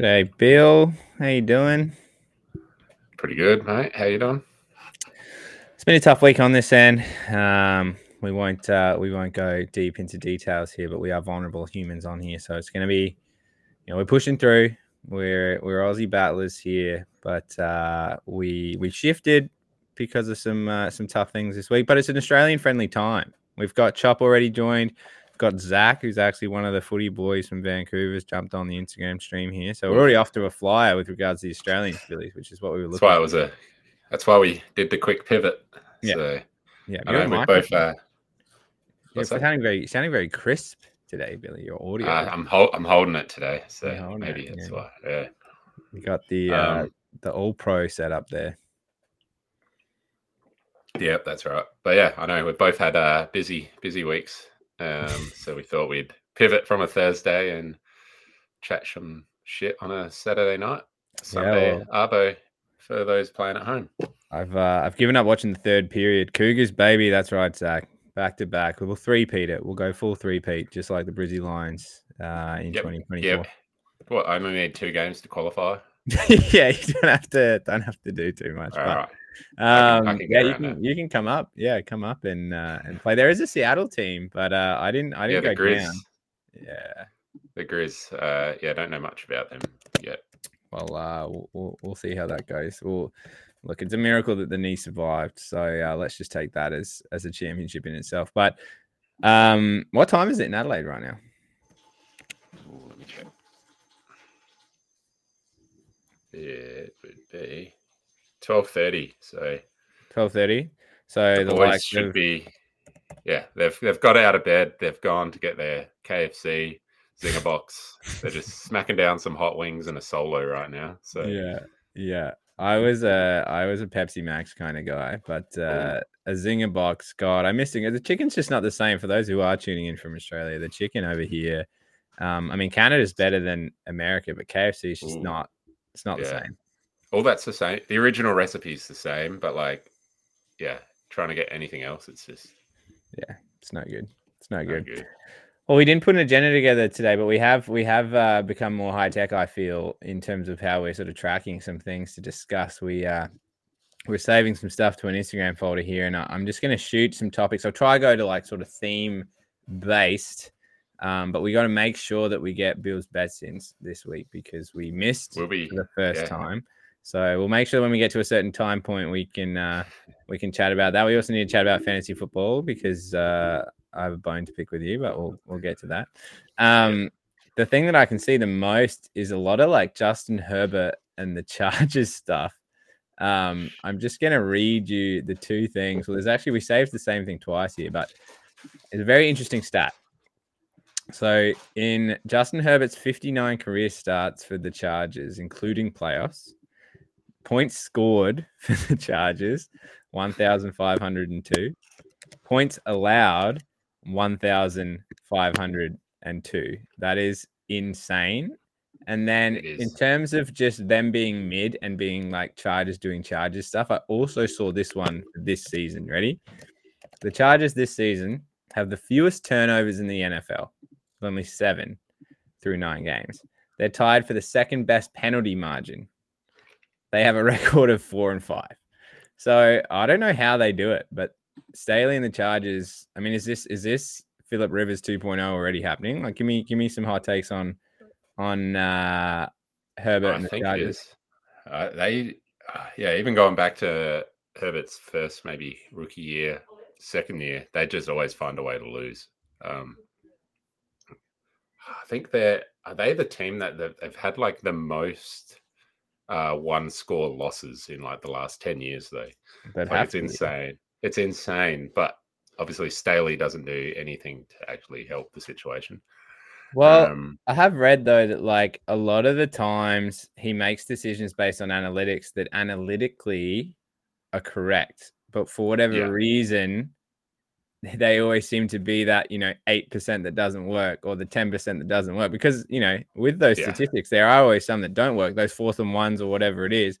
G'day, Bill. How you doing? Pretty good, mate. How you doing? It's been a tough week on this end. Um, we won't uh, we won't go deep into details here, but we are vulnerable humans on here, so it's going to be, you know, we're pushing through. We're we're Aussie battlers here, but uh, we we shifted because of some uh, some tough things this week. But it's an Australian friendly time. We've got Chop already joined. Got Zach, who's actually one of the footy boys from Vancouver, has jumped on the Instagram stream here. So we're already off to a flyer with regards to the Australian Phillies, which is what we were looking. That's why it was a. That's why we did the quick pivot. Yeah. So Yeah, I know we both. Uh, you're sounding very sounding very crisp today, Billy. Your audio. uh, I'm hol- I'm holding it today, so maybe it, that's yeah. why. Yeah. you got the uh, Um, the all pro set up there. Yep, that's right. But yeah, I know we've both had uh, busy busy weeks, um, so we thought we'd pivot from a Thursday and chat some shit on a Saturday night. Sunday Arbo for those playing at home. I've uh, I've given up watching the third period. Cougars, baby. That's right, Zach. Back to back. We'll three peat it. We'll go full three peat, just like the Brizzy Lions uh, in Yep, 2024. Yep. What? I only need two games to qualify. yeah, you don't have to don't have to do too much. All but, right. I Um, can- I can yeah, you can you can come up. Yeah, come up and uh, and play. There is a Seattle team, but uh, I didn't I didn't the go Grizz. down. Yeah. The Grizz. Uh, yeah, I don't know much about them yet. Well, uh, we'll, we'll we'll see how that goes. Well, look, it's a miracle that the knee survived. So uh, let's just take that as as a championship in itself. But um, what time is it in Adelaide right now? Ooh, let me check. It would be twelve thirty. So Twelve thirty. So the the, boys should of- be. Yeah, they've they've got out of bed. They've gone to get their KFC zinger box. They're just smacking down some hot wings and a solo right now. So yeah, yeah. I was a I was a Pepsi Max kind of guy, but uh, a zinger box. God, I missed it. The chicken's just not the same. For those who are tuning in from Australia, the chicken over here. Um, I mean, Canada's better than America, but KFC is just Ooh. not. It's not the same. All that's the same. The original recipe's the same, but like, yeah, trying to get anything else, it's just yeah, It's not good. It's not, no good. good. Well, we didn't put an agenda together today, but we have we have uh, become more high tech. I feel in terms of how we're sort of tracking some things to discuss. We uh, we're saving some stuff to an Instagram folder here, and I'm just going to shoot some topics. I'll try go to like sort of theme based, um, but we got to make sure that we get Bill's bets in this week because we missed We'll be for the first yeah. time. So we'll make sure when we get to a certain time point, we can uh, we can chat about that. We also need to chat about fantasy football because uh, I have a bone to pick with you, but we'll we'll get to that. Um, the thing that I can see the most is a lot of like Justin Herbert and the Chargers stuff. Um, I'm just gonna read you the two things. Well, there's actually we saved the same thing twice here, but it's a very interesting stat. So in Justin Herbert's 59 career starts for the Chargers, including playoffs, points scored for the Chargers 1,502, points allowed 1,502. That is insane. And then in terms of just them being mid and being like Chargers doing Chargers stuff, I also saw this one this season. Ready? The Chargers this season have the fewest turnovers in the NFL, only seven through nine games. They're tied for the second best penalty margin. They have a record of four and five. So I don't know how they do it, but Staley and the Chargers. I mean, is this is this Philip Rivers 2.0 already happening? Like, give me give me some hot takes on on uh, Herbert I and the Chargers. Uh, they, uh, yeah, even going back to Herbert's first maybe rookie year, second year, they just always find a way to lose. Um, I think they're are they the team that they've, they've had like the most uh, one score losses in like the last ten years though. Like, it's insane. It's insane, but obviously Staley doesn't do anything to actually help the situation. Well, um, I have read though that like a lot of the times he makes decisions based on analytics that analytically are correct, but for whatever Yeah. reason, they always seem to be that you know eight percent that doesn't work or the ten percent that doesn't work because you know with those Yeah. statistics there are always some that don't work, those fourth and ones or whatever it is.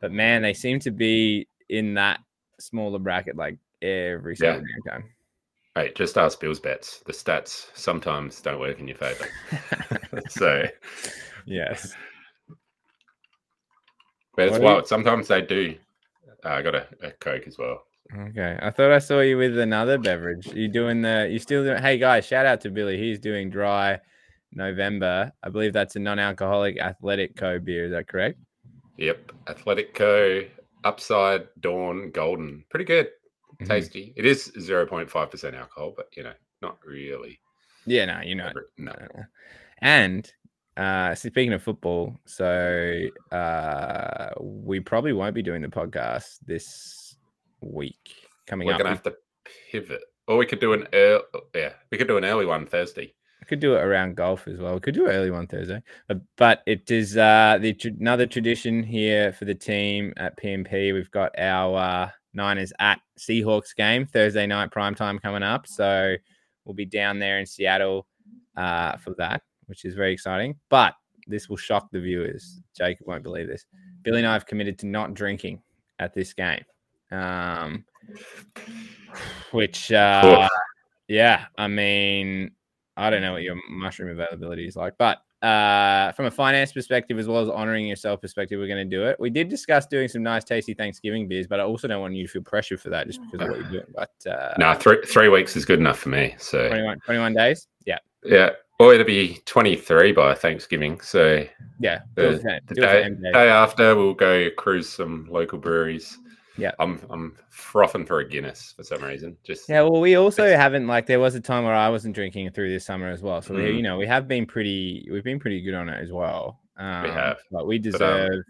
But man, they seem to be in that smaller bracket like every single damn time. Hey, just ask Bill's bets. The stats sometimes don't work in your favor. so, Yes. But it's What wild. Sometimes they do. Uh, I got a, a Coke as well. Okay, I thought I saw you with another beverage. You doing the? You still doing? Hey guys, shout out to Billy. He's doing dry November. I believe that's a non-alcoholic athletic co beer. Is that correct? Yep. Athletic Co. Upside Dawn Golden. Pretty good. Mhm. Tasty. It is 0.5% alcohol, but you know, not really. Yeah, no, you know. No. Uh, And uh, speaking of football, so uh, we probably won't be doing the podcast this week coming We're up. gonna We have to pivot. Or we could do an early, yeah, we could do an early one Thursday. I could do it around golf as well. We could do early one Thursday, Uh, but it is uh, the another tradition here for the team at PMP. We've got our uh, Niners at Seahawks game Thursday night prime time coming up, so we'll be down there in Seattle uh, for that, which is very exciting. But this will shock the viewers. Jacob won't believe this. Billy and I have committed to not drinking at this game, um, which uh, yeah, I mean, I don't know what your mushroom availability is like, but uh, from a finance perspective as well as honoring yourself perspective, we're going to do it. We did discuss doing some nice, tasty Thanksgiving beers, but I also don't want you to feel pressure for that just because of what you're doing. But uh, No, three three weeks is good enough for me. So 21, 21 days, yeah, yeah, or it'll be 23 by Thanksgiving. So yeah. The, the do it for day, day after, we'll go cruise some local breweries. Yeah. I'm I'm frothing for a Guinness for some reason. Just Yeah, well, we also It's- haven't like there was a time where I wasn't drinking through this summer as well. So we, Mm. you know, we have been pretty, we've been pretty good on it as well. Um, have. but we um, deserve,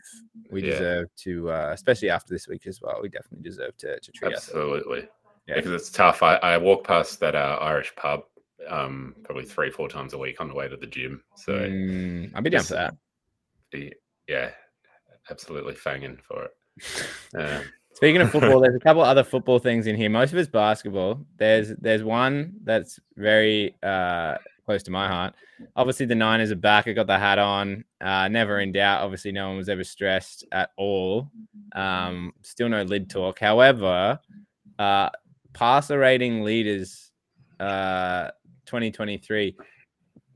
we yeah. deserve to, uh, especially after this week as well. We definitely deserve to, to treat ourselves. absolutely. Yeah. Because it's tough. I, I walk past that uh, Irish pub um, probably three, four times a week on the way to the gym. So Mm, I'd be down for that. yeah, absolutely fanging for it. Um, Speaking of football, there's a couple other football things in here. Most of it's basketball. There's there's one that's very uh, close to my heart. Obviously, the Niners are back. I got the hat on. Uh, never in doubt. Obviously, no one was ever stressed at all. Um, still no lid talk. However, uh, passer rating leaders, uh, 2023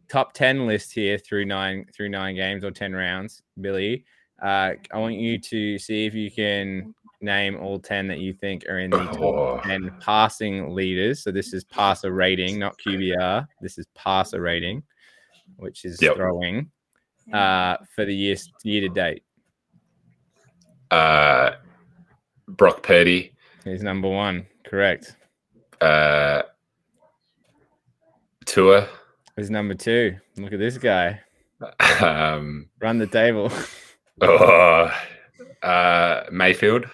top 10 list here through nine through nine games or 10 rounds. Billy, uh, I want you to see if you can name all 10 that you think are in the top Oh. 10 passing leaders. So this is passer rating, not QBR. This is passer rating, which is Yep. throwing uh, for the year, year to date. uh, Brock Purdy, He's number one. Correct. uh, Tua, He's number two. Look at this guy. um, Run the table. oh, uh, Mayfield,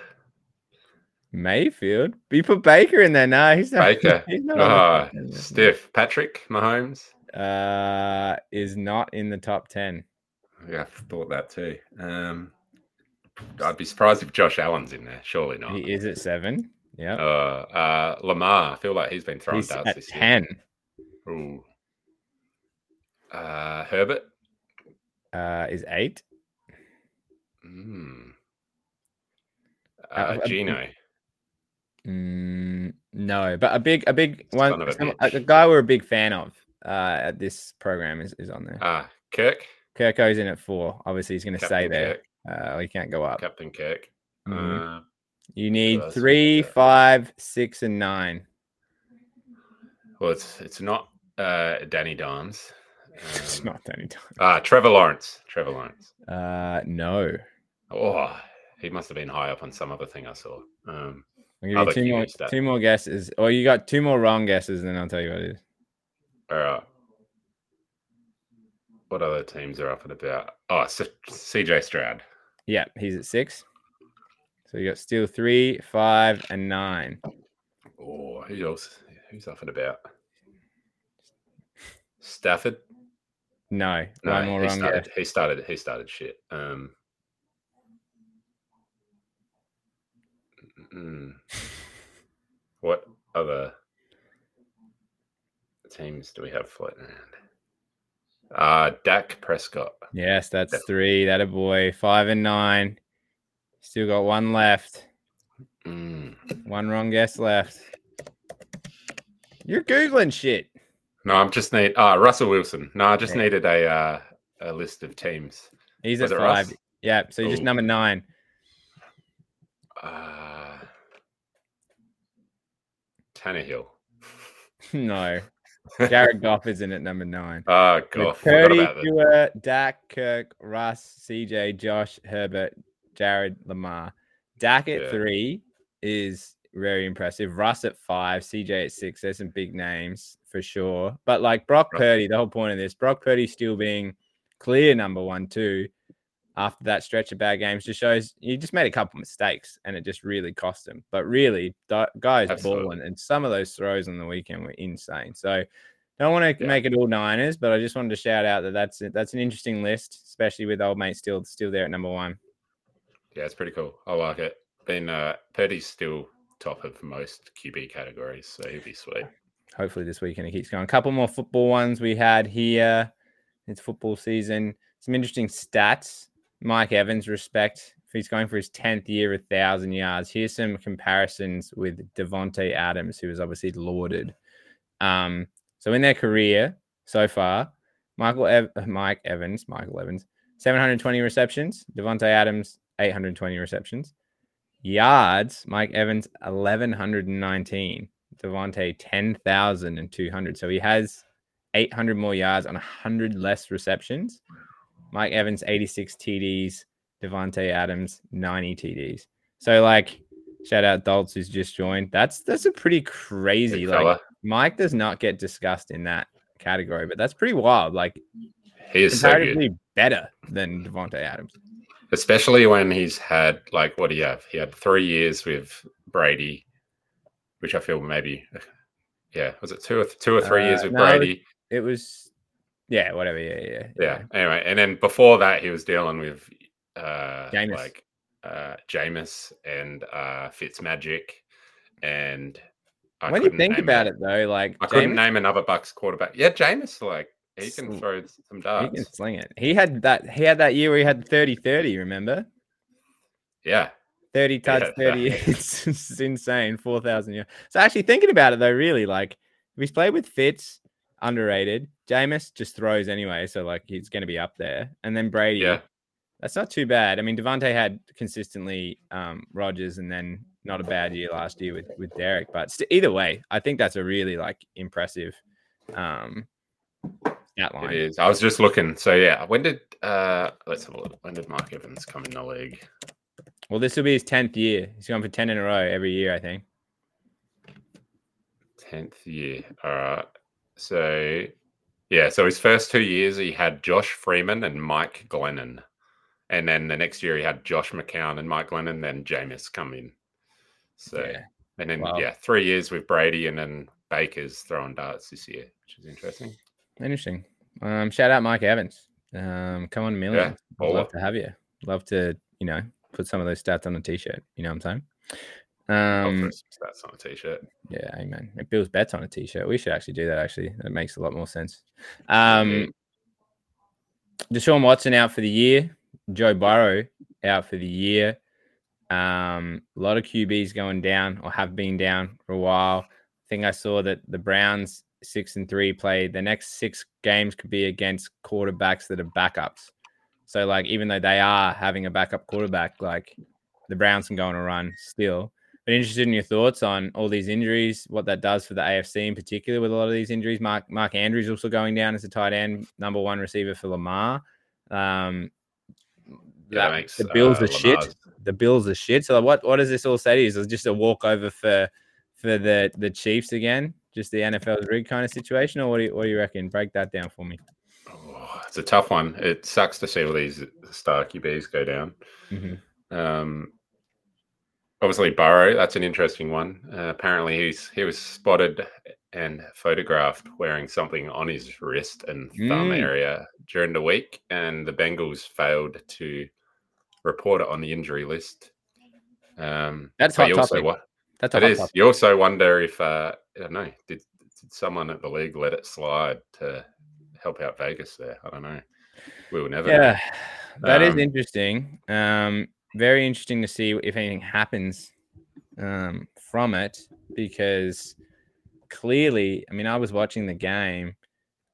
Mayfield. You put Baker in there. No, he's not. Baker. He's not on oh, top 10 list. Stiff, Patrick Mahomes. uh, is not in the top 10. Yeah, I thought that too. Um, I'd be surprised if Josh Allen's in there. Surely not. He is at seven. Yeah. Uh, uh, Lamar. I feel like he's been throwing He's darts at this year. 10. Ooh. Uh, Herbert. Uh, is eight. Mm. Uh, Uh, uh, Geno. Mm, no, but a big, a big Son one. a some- a, guy we're a big fan of uh, at this program is, is on there. Ah, Kirk. Kirko's in at four. Obviously, he's going to stay there. Uh, he can't go up. Captain Kirk. Mhm. Uh, You need three, five, six, and nine. well, it's it's not uh, Danny it's Um, not Danny time. Ah, Trevor Lawrence. Trevor Lawrence. Uh, no. Oh, he must have been high up on some other thing I saw. Um, I'll give you two more, stat. two more guesses. Or you got two more wrong guesses, and then I'll tell you what it is. all right. What other teams are up and about? Oh, CJ Stroud. Yeah, he's at six. So you got still three, five, and nine. Oh, who else? Who's up and about? Stafford. No, No, more he wrong started. He started. He started shit. Um. Mm. What other teams do we have floating around? Uh Dak Prescott. Yes, that's Yep. three. That a boy. Five and nine. Still got one left. Mm. One wrong guess left. You're googling shit. No, I'm just need. Ah, Russell Wilson. No, I just Yeah. needed a uh, a list of teams. He's Was at five. Russ? Yeah, so you're just number nine. Tannehill. no. Jared Goff isn't at number nine. Oh, Goff. Purdy, Dak, Kirk, Russ, CJ, Josh, Herbert, Jared, Lamar. Dak at yeah. three is very impressive. Russ at five, CJ at six. There's some big names for sure. But like Brock. Purdy, the whole point of this, Brock Purdy still being clear number one, too, after that stretch of bad games just shows he just made a couple mistakes and it just really cost him. But really, guy's Absolutely. balling, and some of those throws on the weekend were insane. So don't want to yeah. make it all Niners, but I just wanted to shout out that that's that's an interesting list, especially with old mate still still there at number one. Yeah, it's pretty cool. I like it. Been uh, Purdy's still top of most QB categories, so he'd be sweet. Hopefully this weekend it keeps going. A couple more football ones we had here. It's football season. Some interesting stats. Mike Evans, respect. If he's going for his 10th year, a thousand yards. Here's some comparisons with Davante Adams, who was obviously lauded. Um, so in their career so far, Michael Ev- Mike Evans, Michael Evans, 720 receptions. Davante Adams, 820 receptions. Yards, Mike Evans, 1119. Davante, 10,200. So he has 800 more yards on 100 less receptions. Mike Evans, 86 TDs. Davante Adams, 90 TDs. So like, shout out Dolts who's just joined. That's that's a pretty crazy. like Mike does not get discussed in that category, but that's pretty wild. Like he is comparatively so better than Davante Adams. Especially when he's had like what do you have? He had three years with Brady, which I feel maybe yeah, was it two or two or three uh, years with no, Brady? It was yeah, whatever. Yeah, yeah, yeah. Yeah. Anyway, and then before that, he was dealing with uh, Jameis. like uh, Jameis and uh, Fitzmagic, and I when you think about it, though, like I Jameis, couldn't name another Bucks quarterback. Yeah, Jameis, like he can throw some darts. He can sling it. He had that. He had that year where he had 30-30, Remember? Yeah. 30 touch, yeah, 30 it's, it's insane. 4,000 yards. So actually thinking about it though, really, like if he's played with Fitz, underrated. Jameis just throws anyway, so like he's going to be up there. And then Brady, yeah, that's not too bad. I mean, Davante had consistently um, Rodgers, and then not a bad year last year with with Derek. But st- either way, I think that's a really like impressive um, outline. It is. I was just looking. So yeah, when did uh let's have a look. When did Mark Evans come in the league? Well, this will be his tenth year. He's gone for ten in a row every year, I think. Tenth year. All right. So, yeah, so his first two years he had Josh Freeman and Mike Glennon. And then the next year he had Josh McCown and Mike Glennon, then Jameis come in. So, yeah. and then, wow. yeah, three years with Brady and then Baker's throwing darts this year, which is interesting. Interesting. Um, shout out Mike Evans. Um, come on, million. Yeah, love to have you. Love to, you know, put some of those stats on a t shirt. You know what I'm saying? Um, stats on a t-shirt. Yeah, amen. It builds bets on a t-shirt. We should actually do that. Actually, that makes a lot more sense. Um, Deshaun Watson out for the year. Joe Burrow out for the year. Um, a lot of QBs going down or have been down for a while. I think I saw that the Browns six and three play the next six games could be against quarterbacks that are backups. So like even though they are having a backup quarterback, like the Browns can go on a run still. But interested in your thoughts on all these injuries, what that does for the AFC in particular with a lot of these injuries. Mark Mark Andrews also going down as a tight end, number one receiver for Lamar. Um, yeah, makes, the Bills uh, are shit. The Bills are shit. So what what does this all say to you? Is it just a walkover for for the the Chiefs again? Just the NFL's rig kind of situation, or what do you, what do you reckon? Break that down for me. Oh, it's a tough one. It sucks to see all these star QBs go down. Mm-hmm. Um, obviously Burrow. That's an interesting one. Uh, apparently, he's he was spotted and photographed wearing something on his wrist and thumb mm. area during the week, and the Bengals failed to report it on the injury list. Um, That's hot also, topic. What, That's it is. Topic. You also wonder if uh, I don't know did, did someone at the league let it slide to help out Vegas there? I don't know. We will never. Yeah, know. that um, is interesting. Um, very interesting to see if anything happens um, from it because clearly, I mean, I was watching the game.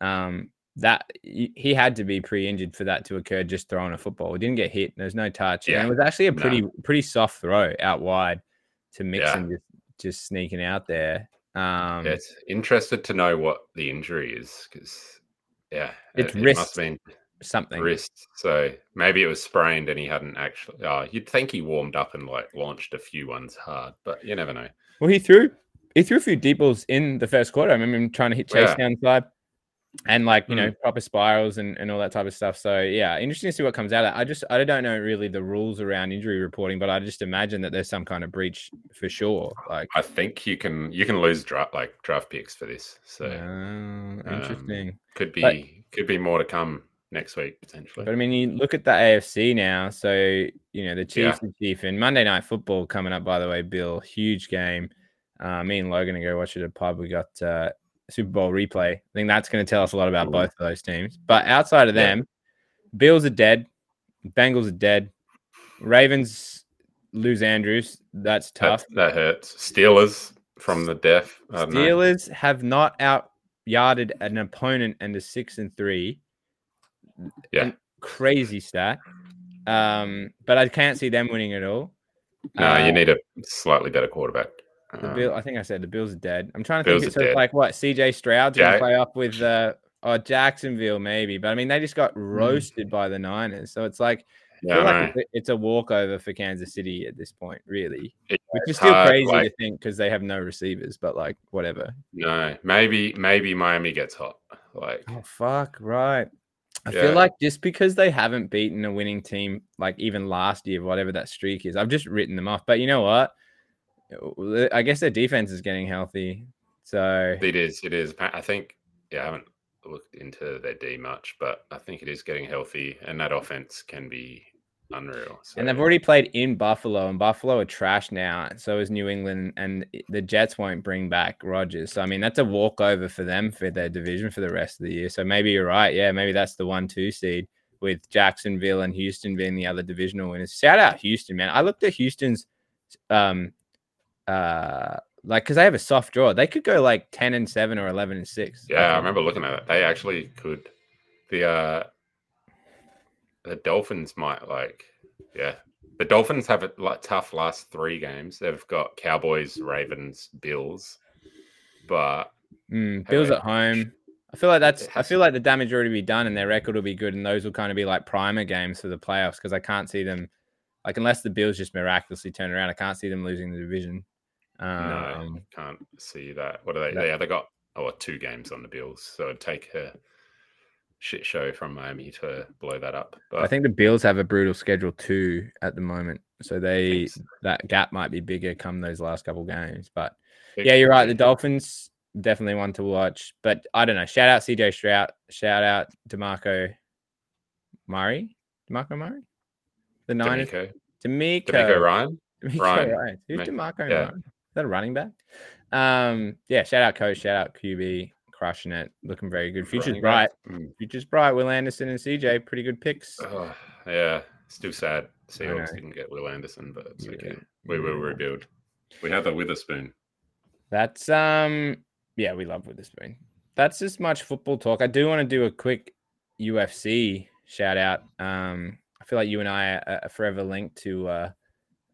Um, that he had to be pre-injured for that to occur. Just throwing a football, he didn't get hit. There's no touch. Yeah. And it was actually a pretty no. pretty soft throw out wide to Mixon, yeah. just just sneaking out there. Um, Yeah, it's interested to know what the injury is because, yeah, It's it, it must have been something. wrist. So maybe it was sprained and he hadn't actually. Oh, you'd think he warmed up and like launched a few ones hard, but you never know. Well, he threw he threw a few deep balls in the first quarter. I remember him trying to hit chase Yeah. downside and like you Mm. know proper spirals and, and all that type of stuff. So yeah, interesting to see what comes out of. I just I don't know really the rules around injury reporting, but I just imagine that there's some kind of breach for sure. Like I think you can you can lose draft like draft picks for this. So Ah, interesting. could be But- could be more to come next week potentially. But I mean, you look at the AFC now. So you know the Yeah. Chiefs and Chief and Monday Night Football coming up. By the way, Bill, huge game. Uh, me and Logan are going to go watch it at a pub. We got uh, Super Bowl replay. I think that's going to tell us a lot about both of those teams. But outside of Yeah. them, Bills are dead. Bengals are dead. Ravens lose Andrews. That's tough. that, that hurts. Steelers from the death. Don't know. Steelers have not out yarded an opponent and a six and three. Yeah. Crazy stat. Um, but I can't see them winning at all. No, Uh, you need a slightly better quarterback. The Um, Bill, I think I said the Bills are dead. I'm trying to Bills think. it's like what? CJ Stroud's going to play up with uh, oh Jacksonville maybe, but I mean they just got Hmm. roasted by the Niners. So it's like, yeah, like it's, a, it's a walkover for Kansas City at this point, really. Yeah, Which is still hard, crazy to think because they have no receivers, but like whatever. No, maybe maybe Miami gets hot. Like Oh fuck, right. I Yeah. feel like just because they haven't beaten a winning team like even last year, whatever that streak is, I've just written them off. But you know what? I guess their defense is getting healthy. So it is, it is. I think yeah, I haven't looked into their D much, but I think it is getting healthy, and that offense can be unreal. So, and they've already played in Buffalo, and Buffalo are trash now. So is New England, and the Jets won't bring back Rodgers. So I mean, that's a walkover for them for their division for the rest of the year. So maybe you're right. Yeah, maybe that's the one-two seed with Jacksonville and Houston being the other divisional winners. Shout out Houston, man. I looked at Houston's, um, uh, like because they have a soft draw. They could go like ten and seven or eleven and six. yeah, I remember looking at it. They actually could. The uh the Dolphins might like yeah. The Dolphins have a like, tough last three games. They've got Cowboys, Ravens, Bills, but Mm, Bills at home. I feel like that's. I feel like the damage already be done, and their record will be good, and those will kind of be like primer games for the playoffs because I can't see them, like unless the Bills just miraculously turn around, I can't see them losing the division. no, Um, can't see that. What are they? yeah, they got oh two games on the Bills, so it'd take a shit show from Miami to blow that up. But I think the Bills have a brutal schedule too at the moment, so they so. that gap might be bigger come those last couple games. But yeah, you're right. The Dolphins definitely one to watch, but I don't know. Shout out CJ Stroud. Shout out Demarco Murray. Demarco Murray. The Niners. DeMeco, DeMeco. DeMeco Ryan. DeMeco Ryan. Ryan. Who's DeMarco yeah. Ryan? Is that a running back? Um, yeah, shout out coach, shout out QB, crushing it, looking very good. Future's running bright. back. Mm. Future's bright. Will Anderson and CJ, pretty good picks. Oh, yeah, still sad. Seahawks didn't get Will Anderson, but it's Yeah, okay. We will rebuild. We have a Witherspoon. That's um yeah, we love Witherspoon. That's as much football talk. I do want to do a quick UFC shout out. Um, I feel like you and I are, are forever linked to uh,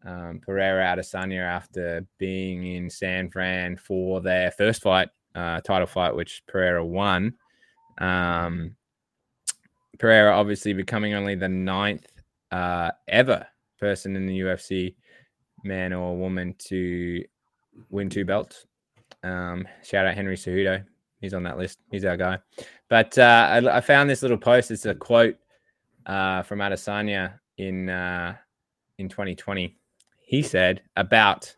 um, Pereira Adesanya after being in San Fran for their first fight, uh, title fight, which Pereira won. Um, Pereira obviously becoming only the ninth uh, ever person in the UFC, man or woman, to win two belts. Um, shout out Henry Cejudo. He's on that list. He's our guy. But uh, I, I found this little post. It's a quote uh, from Adesanya in uh, in 2020. He said about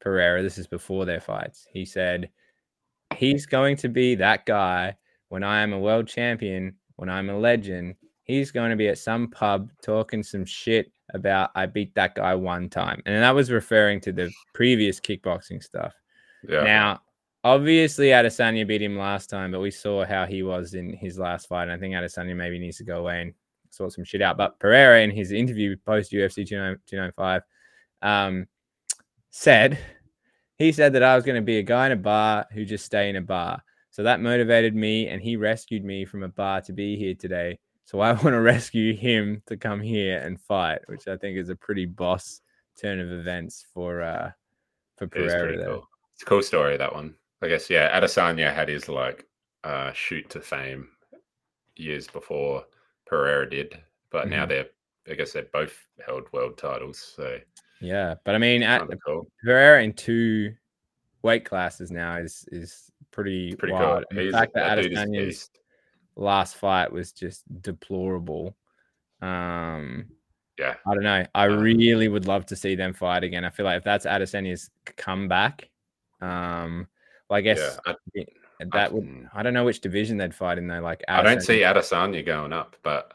Pereira. This is before their fights. He said he's going to be that guy when I am a world champion. When I'm a legend, he's going to be at some pub talking some shit about I beat that guy one time, and that was referring to the previous kickboxing stuff. Yeah. Now, obviously, Adesanya beat him last time, but we saw how he was in his last fight. And I think Adesanya maybe needs to go away and sort some shit out. But Pereira, in his interview post UFC 295, um, said he said that I was going to be a guy in a bar who just stay in a bar. So that motivated me, and he rescued me from a bar to be here today. So I want to rescue him to come here and fight, which I think is a pretty boss turn of events for uh for Pereira there. cool. It's a cool story, that one. I guess yeah, Adesanya had his like uh, shoot to fame years before Pereira did, but now Mhm. they're I guess they've both held world titles. So Yeah, but I mean, at cool. Pereira in two weight classes now is is pretty, pretty wild. cool. The fact that that dude is a Adesanya's last fight was just deplorable. Um, Yeah, I don't know. I Uh, really would love to see them fight again. I feel like if that's Adesanya's comeback, um, well, I guess yeah. I, that would. mm. I don't know which division they'd fight in though. Like I don't see Adesanya going up, but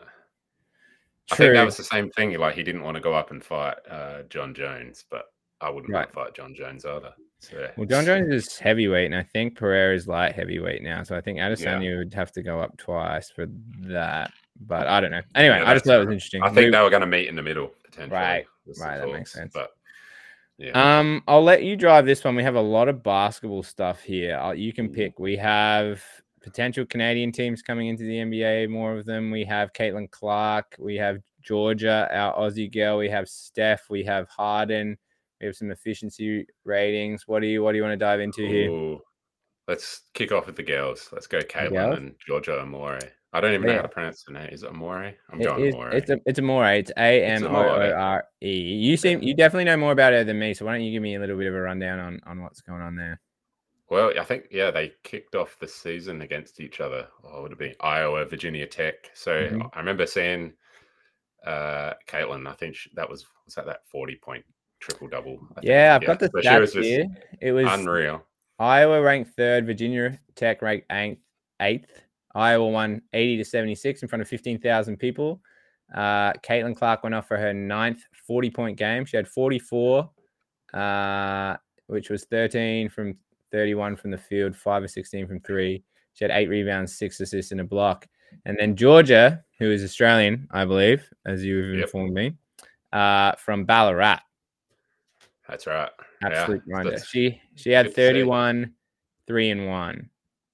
I think that was the same thing. Like he didn't want to go up and fight uh, Jon Jones, but I wouldn't want Right. to fight Jon Jones either. So Well, Jon Jones is heavyweight, and I think Pereira is light heavyweight now. So I think Adesanya would have to go up twice for that. But I don't know. Anyway, Yeah, I just thought it was interesting. I think We- they were going to meet in the middle potentially. Right, right, that makes sense. But yeah, Um, I'll let you drive this one. We have a lot of basketball stuff here. Uh, You can pick. We have potential Canadian teams coming into the NBA. More of them. We have Caitlin Clark. We have Georgia, our Aussie girl. We have Steph. We have Harden. We have some efficiency ratings. What do you What do you want to dive into here? Ooh. let's kick off with the girls. Let's go, Caitlin girls? and Georgia Amoore. I don't even know how to pronounce the name. Is it Amoore? I'm It going is- Amoore. it's a it's Amoore. It's A M O O R E. You seem you definitely know more about her than me. So why don't you give me a little bit of a rundown on on what's going on there? Well, I think yeah, they kicked off the season against each other. Oh, it would have been Iowa, Virginia Tech. So Mhm. I remember seeing uh Caitlin. I think she, that was was that that forty point triple double. Yeah, I've got the stats here. It was unreal. Iowa ranked third, Virginia Tech ranked eighth. eighth. Iowa won 80 to 76 in front of 15,000 people. Uh, Caitlin Clark went off for her ninth 40 point game. She had 44, uh, which was 13 from 31 from the field, five or 16 from three. She had eight rebounds, six assists, and a block. And then Georgia, who is Australian, I believe, as you've Yep. informed me, uh, from Ballarat. That's right. Absolute that's- She she had good to see. 31, three and one.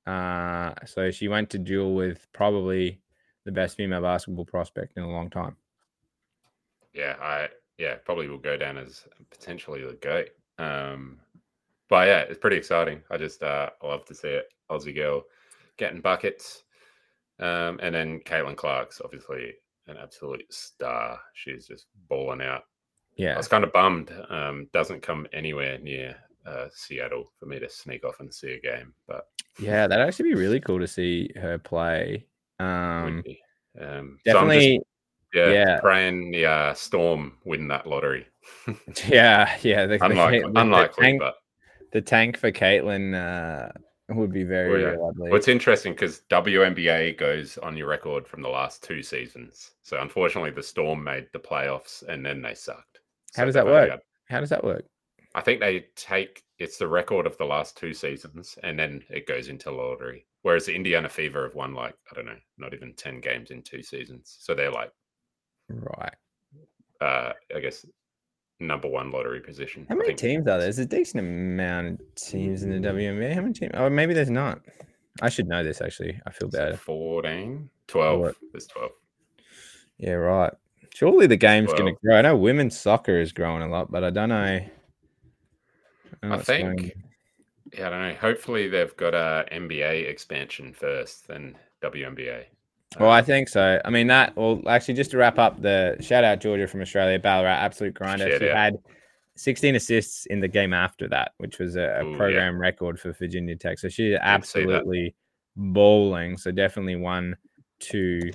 Uh, so she went to duel with probably the best female basketball prospect in a long time. yeah, I yeah probably will go down as potentially the goat. Um, but yeah, it's pretty exciting. I just uh, love to see it. Aussie girl getting buckets, um, and then Caitlin Clark's obviously an absolute star. She's just balling out. Yeah. I was kind of bummed. Um, doesn't come anywhere near uh, Seattle for me to sneak off and see a game, but yeah, that'd actually be really cool to see her play. Um. Um, so definitely, yeah, yeah. praying the uh, Storm win that lottery. yeah, yeah. The- unlikely, the- the unlikely, tank, but the tank for Caitlin uh, would be very, yeah. lovely. Well, it's interesting because WNBA goes on your record from the last two seasons. So unfortunately, the Storm made the playoffs and then they sucked. How does that work? had- How does that work? I think they take it's the record of the last two seasons and then it goes into lottery. Whereas the Indiana Fever have won like I don't know, not even ten games in two seasons. So they're like, Right. uh, I guess, number one lottery position. How many teams are there? There's a decent amount of teams in the mm. WNBA. How many teams? Oh, maybe there's not. I should know this actually. I feel bad. it 14, 12. What? There's 12. Yeah, right. Surely the game's going to grow. I know women's soccer is growing a lot, but I don't know. I, don't know I what's going- think, yeah, I don't know. Hopefully they've got a NBA expansion first, then WNBA. Well, I think so. I mean that. Well, actually, just to wrap up, the shout out Georgia from Australia, Ballarat, absolute grinder. She yeah. had 16 assists in the game after that, which was a, a Ooh, yeah. program record for Virginia Tech. So she's absolutely bowling. So definitely one to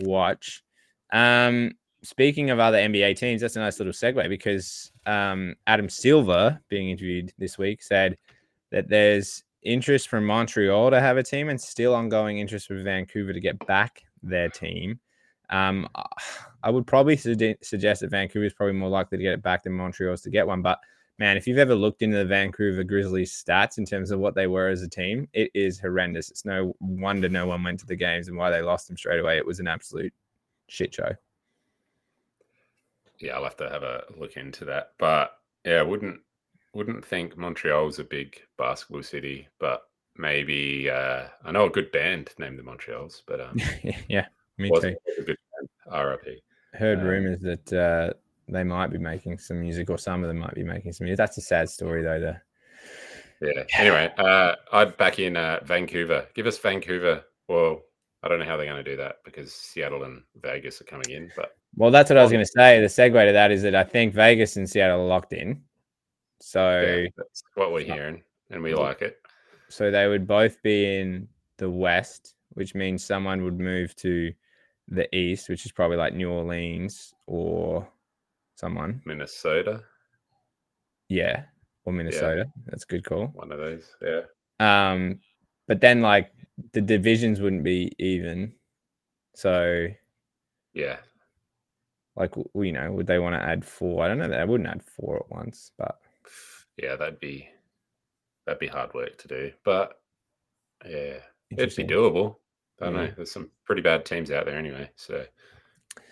watch. Um, speaking of other NBA teams, that's a nice little segue because um, Adam Silver, being interviewed this week, said that there's interest from Montreal to have a team and still ongoing interest from Vancouver to get back their team. Um, I would probably sug- suggest that Vancouver is probably more likely to get it back than Montreal's to get one. But man, if you've ever looked into the Vancouver Grizzlies stats in terms of what they were as a team, it is horrendous. It's no wonder no one went to the games and why they lost them straight away. It was an absolute shit show. yeah, I'll have to have a look into that. But yeah, I wouldn't wouldn't think Montreal's a big basketball city, but maybe uh, I know a good band named the Montreals, but um, yeah, me too. wasn't a good band. RIP. Heard um, rumors that uh, they might be making some music, or some of them might be making some music. That's a sad story, though. Yeah. Anyway, uh, I'd back in uh, Vancouver. Give us Vancouver. Well, I don't know how they're going to do that because Seattle and Vegas are coming in. But well, that's what I was going to say. The segue to that is that I think Vegas and Seattle are locked in. So yeah, that's what we're hearing, and we like it. So they would both be in the West, which means someone would move to the East, which is probably like New Orleans or someone. Minnesota. Yeah, or Minnesota. Yeah. That's a good call. One of those. Yeah. Um, but then like the divisions wouldn't be even. So. Yeah. Like you know, would they want to add four? I don't know. They wouldn't add four at once, but. Yeah, that'd be that'd be hard work to do, but yeah, it'd be doable. I don't yeah. know. There's some pretty bad teams out there anyway. So,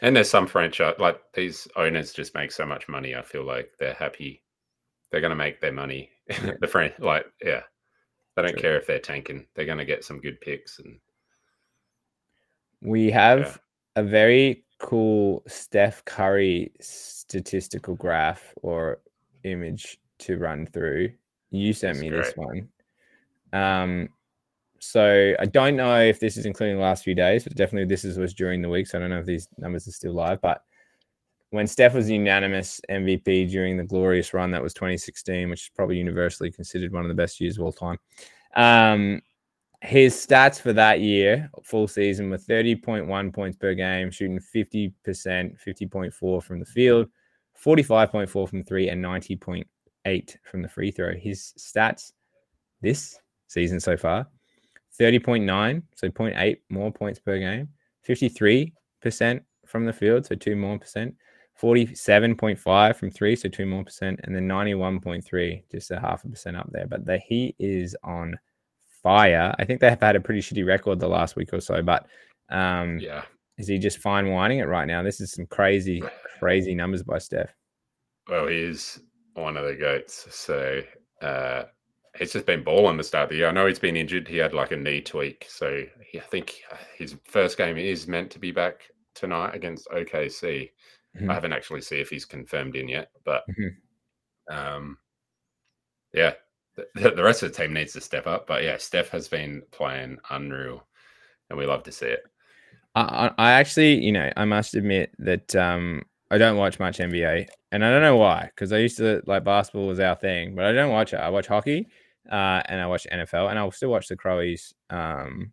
and there's some franchise like these owners just make so much money. I feel like they're happy. They're going to make their money. Yeah. the friend, like, yeah, they don't True. care if they're tanking. They're going to get some good picks. And we have yeah. a very cool Steph Curry statistical graph or image to run through. You sent That's me great. this one. Um, so I don't know if this is including the last few days, but definitely this is was during the week. So I don't know if these numbers are still live. But when Steph was unanimous MVP during the glorious run that was 2016, which is probably universally considered one of the best years of all time, um, his stats for that year, full season, were 30.1 points per game, shooting 50%, 50.4 from the field, 45.4 from three, and 90.8 from the free throw. His stats this season so far 30.9, so 0.8 more points per game, 53% from the field, so two more percent, 47.5 from three, so two more percent, and then 91.3, just a half a percent up there. But the Heat is on fire. I think they have had a pretty shitty record the last week or so, but um, yeah, is he just fine whining it right now? This is some crazy, crazy numbers by Steph. Well, he's one of the goats. So uh, he's just been balling the start of the year. I know he's been injured. He had like a knee tweak, so he, I think his first game is meant to be back tonight against OKC. Mm-hmm. I haven't actually see if he's confirmed in yet, but mm-hmm. um, yeah, the, the, rest of the team needs to step up. But yeah, Steph has been playing unreal, and we love to see it. I, I actually, you know, I must admit that um, I don't watch much NBA, and I don't know why. Because I used to like basketball was our thing, but I don't watch it. I watch hockey, uh, and I watch NFL, and I'll still watch the Crowies. Um,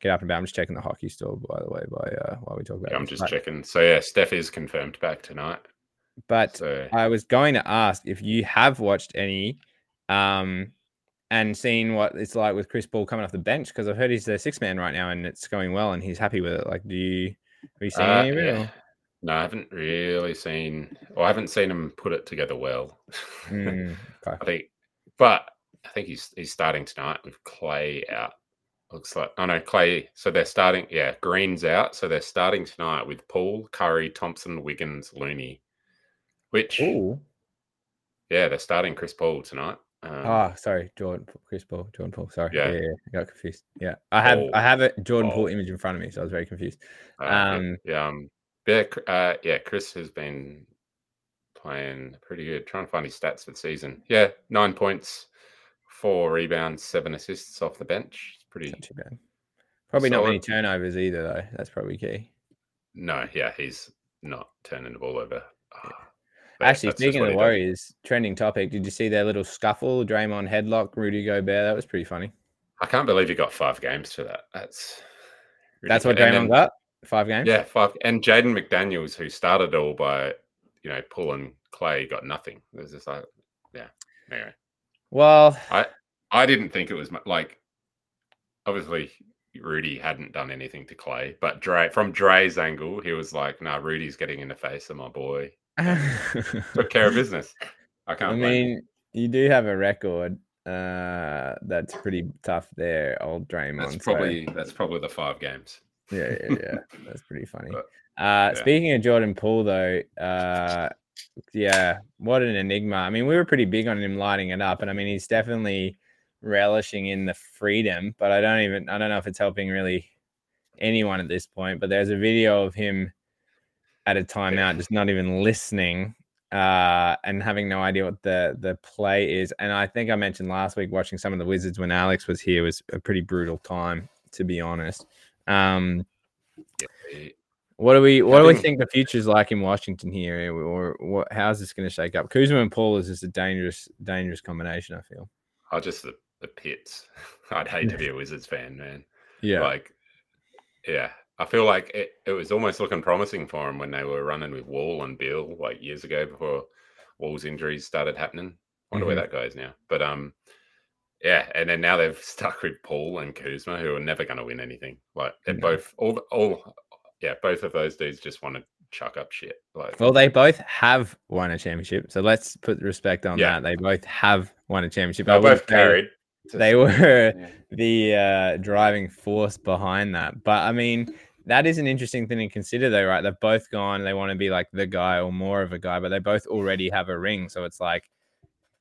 get up and about. I'm just checking the hockey store, by the way, by uh, while we talk about. Yeah, I'm just but, checking. So yeah, Steph is confirmed back tonight. But so. I was going to ask if you have watched any, um, and seen what it's like with Chris Paul coming off the bench because I've heard he's the six man right now and it's going well and he's happy with it. Like, do you have you seen uh, any of it? Yeah. No, I haven't really seen, or I haven't seen him put it together well. Mm, okay. I think, but I think he's he's starting tonight with Clay out. Looks like oh no, Clay. So they're starting. Yeah, Green's out. So they're starting tonight with Paul, Curry, Thompson, Wiggins, Looney. Which, Ooh. yeah, they're starting Chris Paul tonight. Um, oh, sorry, Jordan, Chris Paul, Jordan Paul. Sorry, yeah, yeah, yeah I got confused. Yeah, I have Paul, I have a Jordan Paul. Paul image in front of me, so I was very confused. Uh, um, yeah, um, yeah, uh, yeah. Chris has been playing pretty good. Trying to find his stats for the season. Yeah, nine points, four rebounds, seven assists off the bench. It's pretty not too bad. Probably solid. not many turnovers either, though. That's probably key. No, yeah, he's not turning the ball over. Oh, Actually, speaking of the Warriors, trending topic. Did you see their little scuffle? Draymond headlock, Rudy Gobert. That was pretty funny. I can't believe he got five games for that. That's that's what Draymond then, got. Five games. Yeah, five. And Jaden McDaniels, who started all by you know pulling Clay, got nothing. It was just like, yeah. Anyway. Well, I I didn't think it was like obviously Rudy hadn't done anything to Clay, but Dre from Dre's angle, he was like, "Nah, Rudy's getting in the face of my boy." Took care of business. I can't. I mean, you do have a record uh that's pretty tough there, old Draymond. That's probably so. that's probably the five games. Yeah, yeah, yeah. that's pretty funny. But, uh, yeah. Speaking of Jordan Poole, though, uh, yeah, what an enigma. I mean, we were pretty big on him lighting it up, and I mean, he's definitely relishing in the freedom, but I don't even I don't know if it's helping really anyone at this point. But there's a video of him at a timeout, just not even listening uh, and having no idea what the the play is. And I think I mentioned last week watching some of the Wizards when Alex was here was a pretty brutal time, to be honest. Um, what do we what do we think the future's like in Washington here, or what? How's this going to shake up? Kuzma and Paul is just a dangerous dangerous combination. I feel. Oh, just the, the pits. I'd hate to be a Wizards fan, man. Yeah, like yeah, I feel like it, it was almost looking promising for him when they were running with Wall and Beal like years ago before Wall's injuries started happening. I wonder mm-hmm. where that goes now. But um, yeah, and then now they've stuck with Paul and Kuzma, who are never going to win anything. Like they're mm-hmm. both all all yeah, both of those dudes just want to chuck up shit. Like, well, they both have won a championship, so let's put respect on yeah. that. They both have won a championship. They both carried. They were yeah. the uh, driving force behind that. But I mean, that is an interesting thing to consider, though, right? They've both gone. They want to be like the guy or more of a guy, but they both already have a ring. So it's like,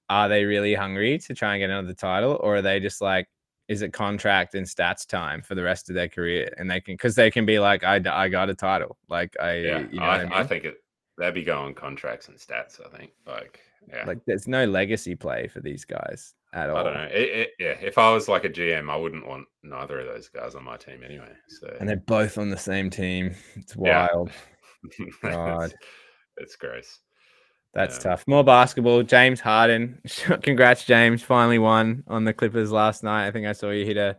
are they really hungry to try and get another title, or are they just like, is it contract and stats time for the rest of their career? And they can, because they can be like, I, I got a title. Like, I, yeah, you know I, I, mean? I think it, they'd be going contracts and stats. I think, like, yeah, like there's no legacy play for these guys at all. I don't know. It, it, yeah, if I was like a GM, I wouldn't want neither of those guys on my team anyway. So, and they're both on the same team. It's wild. Yeah. God, it's, it's gross. That's tough. More basketball. James Harden. Congrats, James. Finally won on the Clippers last night. I think I saw you hit a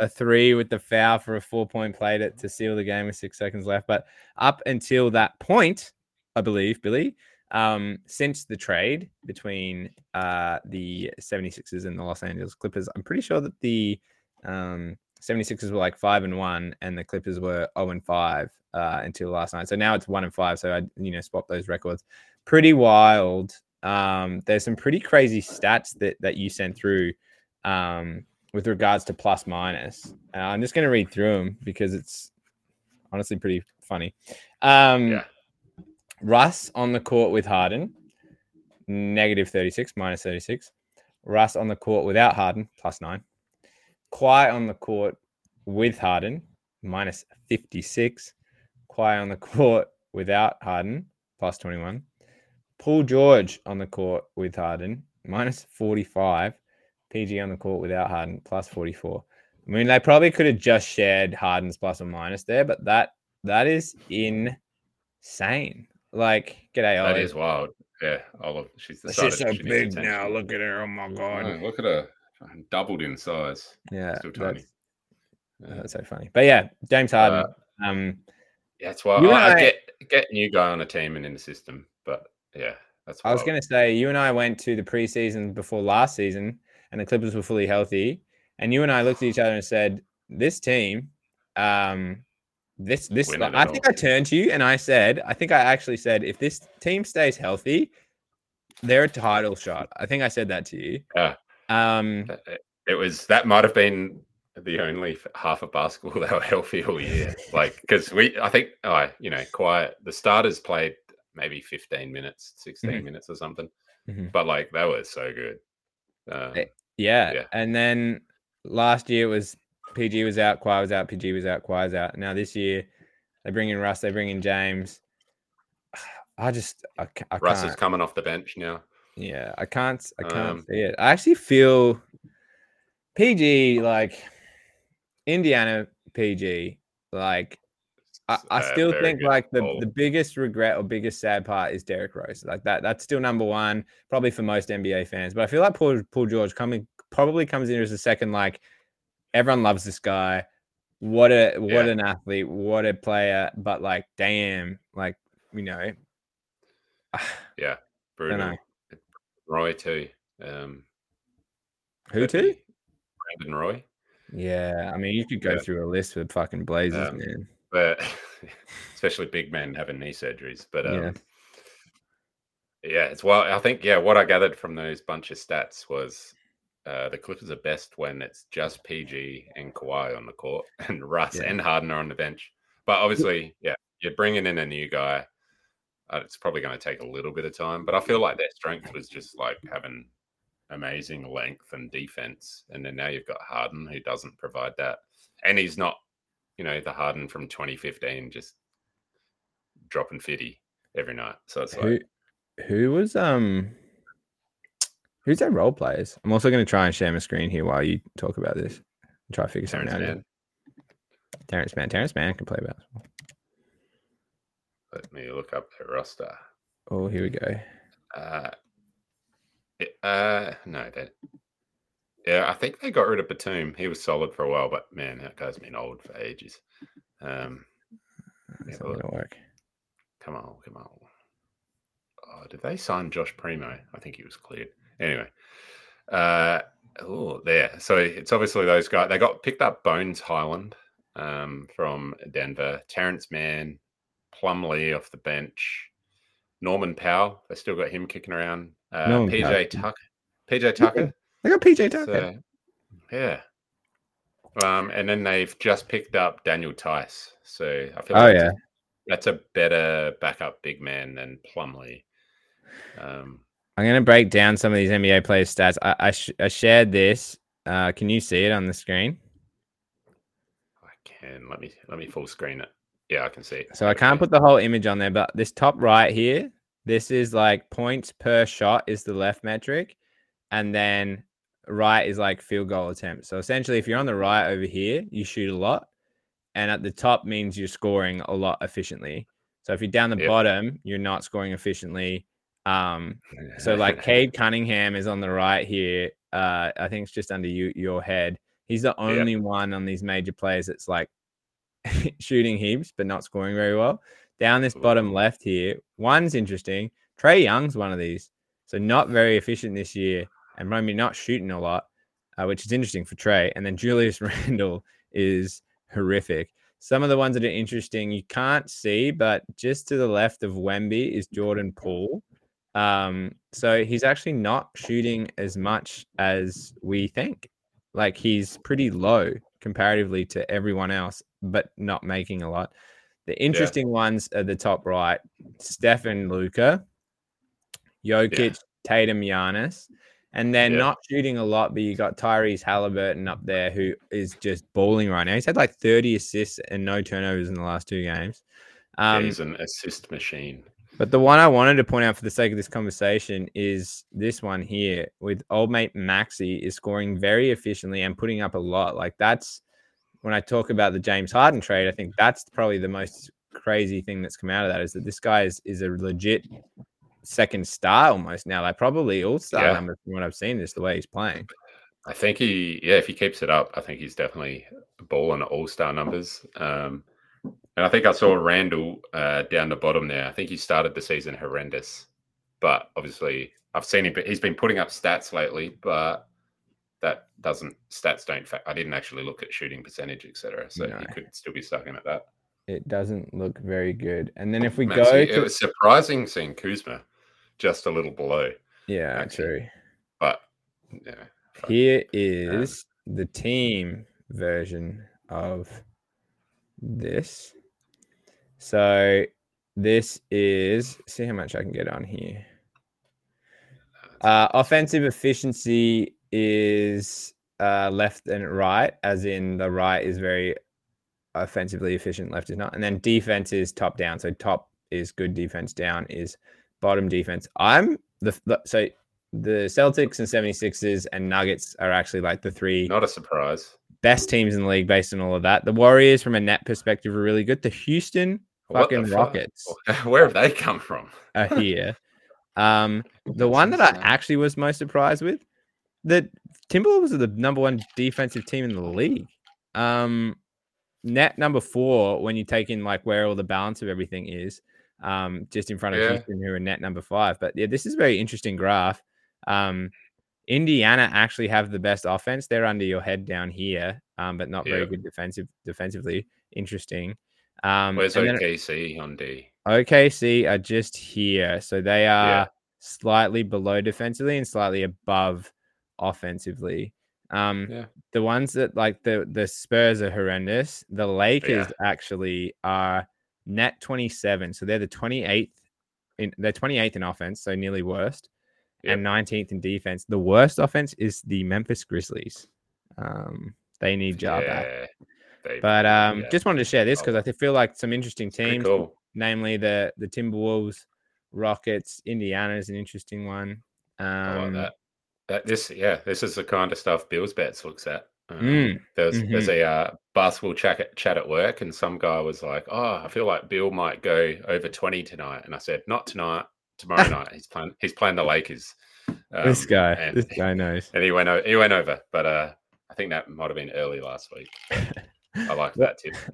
a three with the foul for a four point play to, to seal the game with six seconds left. But up until that point, I believe, Billy, um, since the trade between uh, the 76ers and the Los Angeles Clippers, I'm pretty sure that the um, 76ers were like five and one, and the Clippers were 0 and five uh, until last night. So now it's one and five. So I, you know, swap those records pretty wild. Um, there's some pretty crazy stats that that you sent through um, with regards to plus minus. Uh, I'm just going to read through them because it's honestly pretty funny. Um, yeah. Russ on the court with Harden, negative 36, minus 36. Russ on the court without Harden, plus nine. Kawhi on the court with Harden, minus 56. Kawhi on the court without Harden, plus 21. Paul George on the court with Harden, minus 45. PG on the court without Harden, plus 44. I mean, they probably could have just shared Harden's plus or minus there, but that that is insane. Like, g'day, Ollie. That is wild. Yeah, Olive. She's decided she's so she big now. Look at her. Oh my god. Oh, look at her. Doubled in size. Yeah, still tiny. That's, that's so funny. But yeah, James Harden. Uh, um, yeah, that's why I, I, get get new guy on a team and in the system, but yeah, that's. I was going to say you and I went to the preseason before last season, and the Clippers were fully healthy, and you and I looked at each other and said, "This team, um, this this." I think all. I turned to you and I said, I think I actually said, if this team stays healthy, they're a title shot. I think I said that to you. Yeah. Um, it was that might have been the only half of basketball that were healthy all year. like because we, I think, oh, you know, quiet. The starters played maybe 15 minutes, 16 mm-hmm. minutes or something. Mm-hmm. But like that was so good. Uh, yeah. yeah. And then last year was PG was out, Kawhi was out, PG was out, Kawhi was out. Now this year they bring in Russ, they bring in James. I just I, I Russ is coming off the bench now. Yeah, I can't I can't um, see it. I actually feel PG like Indiana PG like I, I still think like the, the biggest regret or biggest sad part is Derrick Rose. Like that, that's still number one, probably for most NBA fans. But I feel like Paul, Paul George coming probably comes in as a second. Like everyone loves this guy. What a what yeah. an athlete, what a player. But like, damn, like you know, yeah, Bruno, Roy too. Um, Who too? Brandon Roy. Yeah, I mean, you could go yeah. through a list with fucking Blazers, um, man but especially big men having knee surgeries. But um, yeah. yeah, it's well. I think yeah, what I gathered from those bunch of stats was uh, the Clippers are best when it's just PG and Kawhi on the court, and Russ yeah. and Harden are on the bench. But obviously, yeah, you're bringing in a new guy. Uh, it's probably going to take a little bit of time, but I feel like their strength was just like having amazing length and defense, and then now you've got Harden who doesn't provide that, and he's not you know, the Harden from 2015 just dropping 50 every night. So it's who, like who was um who's their role players? I'm also going to try and share my screen here while you talk about this. Try to figure Terrence something out. Mann. Terrence Mann. Terrence Mann can play basketball. Let me look up their roster. Oh, here we go. Uh, uh, no, they. Yeah, I think they got rid of Batum. He was solid for a while, but man, that guy's been old for ages. Um, that well- going to work? come on, come on. Oh, did they sign Josh Primo? I think he was cleared. Anyway, uh, oh, there. So it's obviously those guys. They got picked up Bones Hyland um, from Denver, Terrence Mann, Plumlee off the bench, Norman Powell. They still got him kicking around. Uh, Norman PJ. Tucker. PJ Tucker. They got PJ Tucker. So, yeah. Um, and then they've just picked up Daniel Theis. So I feel oh like yeah. that's a better backup big man than Plumlee. Um, I'm going to break down some of these NBA players' stats. I I, sh- I shared this. Uh, can you see it on the screen? I can let me let me full screen it. Yeah, I can see. So I can't put the whole image on there, but this top right here, this is like points per shot is the left metric, and then right is like field goal attempt. So essentially, if you're on the right over here, you shoot a lot, and at the top means you're scoring a lot efficiently. So if you're down the Yep. bottom, you're not scoring efficiently. Um, so like Cade Cunningham is on the right here. Uh, I think it's just under you, your head. He's the only one on these major players that's like shooting heaps but not scoring very well. Down this bottom left here, one's interesting. Trae Young's one of these, so not very efficient this year, and maybe not shooting a lot, uh, which is interesting for Trae. And then Julius Randle is horrific. Some of the ones that are interesting you can't see, but just to the left of Wemby is Jordan Poole. Um, so he's actually not shooting as much as we think. Like he's pretty low comparatively to everyone else, but not making a lot. The interesting ones are the top right: Stefan Luka, Jokic, Tatum, Giannis, and then Yeah. not shooting a lot. But you got Tyrese Halliburton up there, who is just balling right now. He's had like 30 assists and no turnovers in the last two games. Um, he's an assist machine. but the one I wanted to point out for the sake of this conversation is this one here with old mate Maxey is scoring very efficiently and putting up a lot. Like that's when I talk about the James Harden trade, I think that's probably the most crazy thing that's come out of that is that this guy is, is a legit second star almost now. Like probably all star Yeah. numbers from what I've seen, is the way he's playing. I think he, yeah, if he keeps it up, I think he's definitely balling all star numbers. Um, and I think I saw Randle uh, down the bottom there. I think he started the season horrendous, but obviously I've seen him. He's been putting up stats lately, but that doesn't stats don't. I didn't actually look at shooting percentage, etc. So No. he could still be stuck in at that. It doesn't look very good. And then if we Man, go so it was surprising seeing Kuzma just a little below, yeah, actually. true. but yeah. Here is the team version of this. So this is see how much I can get on here. Uh, offensive efficiency is uh, left and right, as in the right is very offensively efficient, left is not. And then defense is top down. So top is good defense, down is bottom defense. I'm the, the so the Celtics and 76ers and Nuggets are actually like the three not a surprise. best teams in the league based on all of that. The Warriors, from a net perspective, are really good. The Houston What the fucking fuck? Rockets Where have they come from? are here. Um, the one that I actually was most surprised with, the Timberwolves are the number one defensive team in the league. Um, net number four when you take in like where all the balance of everything is. Um, just in front of Yeah. Houston, who are net number five. But yeah, this is a very interesting graph. Um, Indiana actually have the best offense. They're under your head down here, um, but not very good defensive defensively. Interesting. Um, Where's then- OKC on D? OKC are just here. So they are Yeah. slightly below defensively and slightly above offensively. Um, Yeah. the ones that like the the Spurs are horrendous. The Lakers actually are net 27. So they're the 28th in they're 28th in offense, so nearly worst, and 19th in defense. The worst offense is the Memphis Grizzlies. Um, they need back. Yeah. They- But um, yeah. just wanted to share this because I feel like some interesting teams cool. namely the the Timberwolves, Rockets. Indiana is an interesting one. Um, like that. This, yeah, this is the kind of stuff Bills bets looks at. Um, Mm, there's there's mhm. a uh, basketball chat at, chat at work, and some guy was like, "Oh, I feel like Bill might go over twenty tonight," and I said, "Not tonight, tomorrow night. He's playing. He's playing the Lakers." this Um, guy, and, this guy knows. and he went o- he went over, but uh, I think that might have been early last week. I like that tip.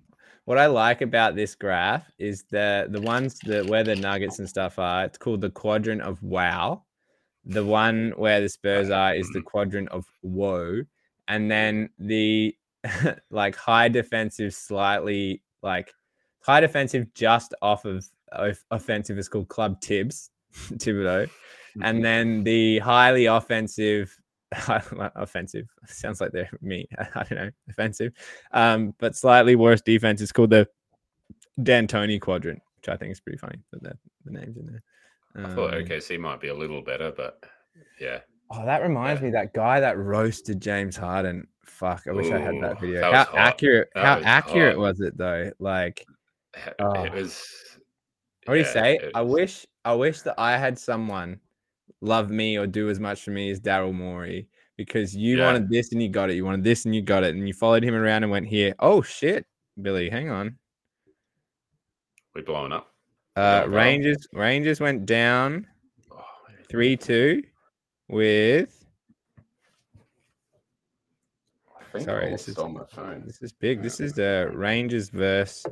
What I like about this graph is the the ones that where the Nuggets and stuff are. It's called the quadrant of wow. The one where the Spurs are is the quadrant of woe, and then the like high defensive, slightly like high defensive, just off of of- offensive is called club Thibs, Thibodeau, and then the highly offensive offensive sounds like they're me i don't know offensive um but slightly worse defense is called the D'Antoni quadrant which i think is pretty funny that the, the names in there I thought Um, OKC might be a little better, but yeah, oh that reminds Yeah. me that guy that roasted james harden fuck i wish i had that video that how accurate That how was accurate hot. was it though like it Oh. was. What do you yeah, say? I was- wish I wish that I had someone love me or do as much for me as Daryl Morey because you Yeah. wanted this and you got it. You wanted this and you got it. And you followed him around and went here. Oh shit, Billy, hang on. We're blowing up. Uh. Rangers Rangers went down three two with Sorry, this is- on my phone. this is big. This is uh Rangers versus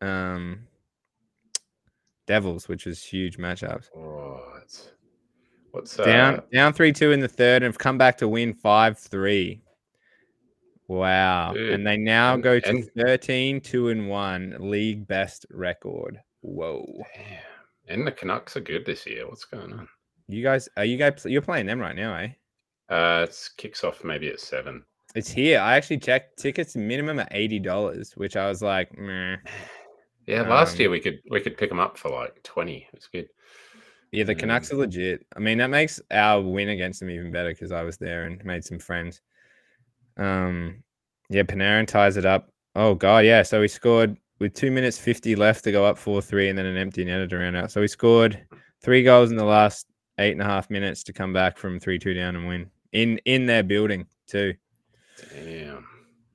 um Devils, which is huge matchups. Oh, what's uh, down down three two in the third and have come back to win five three. Wow. Dude, and they now go to and- 13, 2 and 1, league best record. Whoa. Damn. And the Canucks are good this year. What's going on? You guys are you guys you're playing them right now, eh? Uh, it kicks off maybe at seven. It's here. I actually checked tickets minimum at eighty dollars, which I was like, meh. Yeah, last Um, year we could we could pick them up for like twenty. It's good. Yeah, the Canucks Um, are legit. I mean, that makes our win against them even better because I was there and made some friends. Um, yeah, Panarin ties it up. Oh god, yeah. So we scored with two minutes fifty left to go up four three, and then an empty netter to round out. So we scored three goals in the last eight and a half minutes to come back from three two down and win in in their building too. Damn.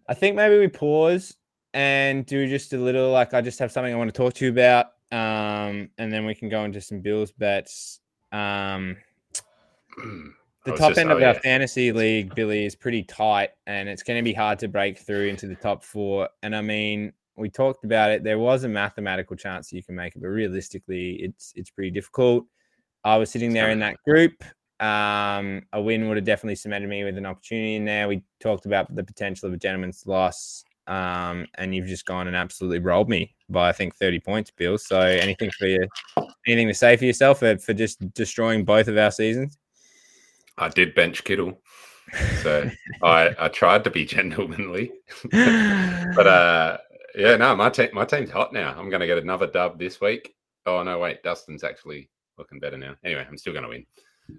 I think maybe we pause and do just a little like I just have something I want to talk to you about. Um, and then we can go into some Bills bets. Um, the top just- end oh, of our yeah. fantasy league, Billy, is pretty tight, and it's going to be hard to break through into the top four. And I mean, we talked about it. There was a mathematical chance you can make it, but realistically, it's it's pretty difficult. I was sitting there in that group. Um, a win would have definitely cemented me with an opportunity in there. We talked about the potential of a gentleman's loss, um, and you've just gone and absolutely rolled me by I think thirty points, Bill. So anything for you? Anything to say for yourself for, for just destroying both of our seasons? I did bench Kittle, so I I tried to be gentlemanly, but uh, yeah, no, my team my team's hot now. I'm going to get another dub this week. Oh no, wait, Dustin's actually looking better now. Anyway, I'm still going to win.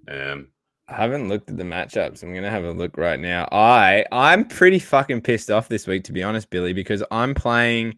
Um, I haven't looked at the matchups. I'm gonna have a look right now. I I'm pretty fucking pissed off this week, to be honest, Billy, because I'm playing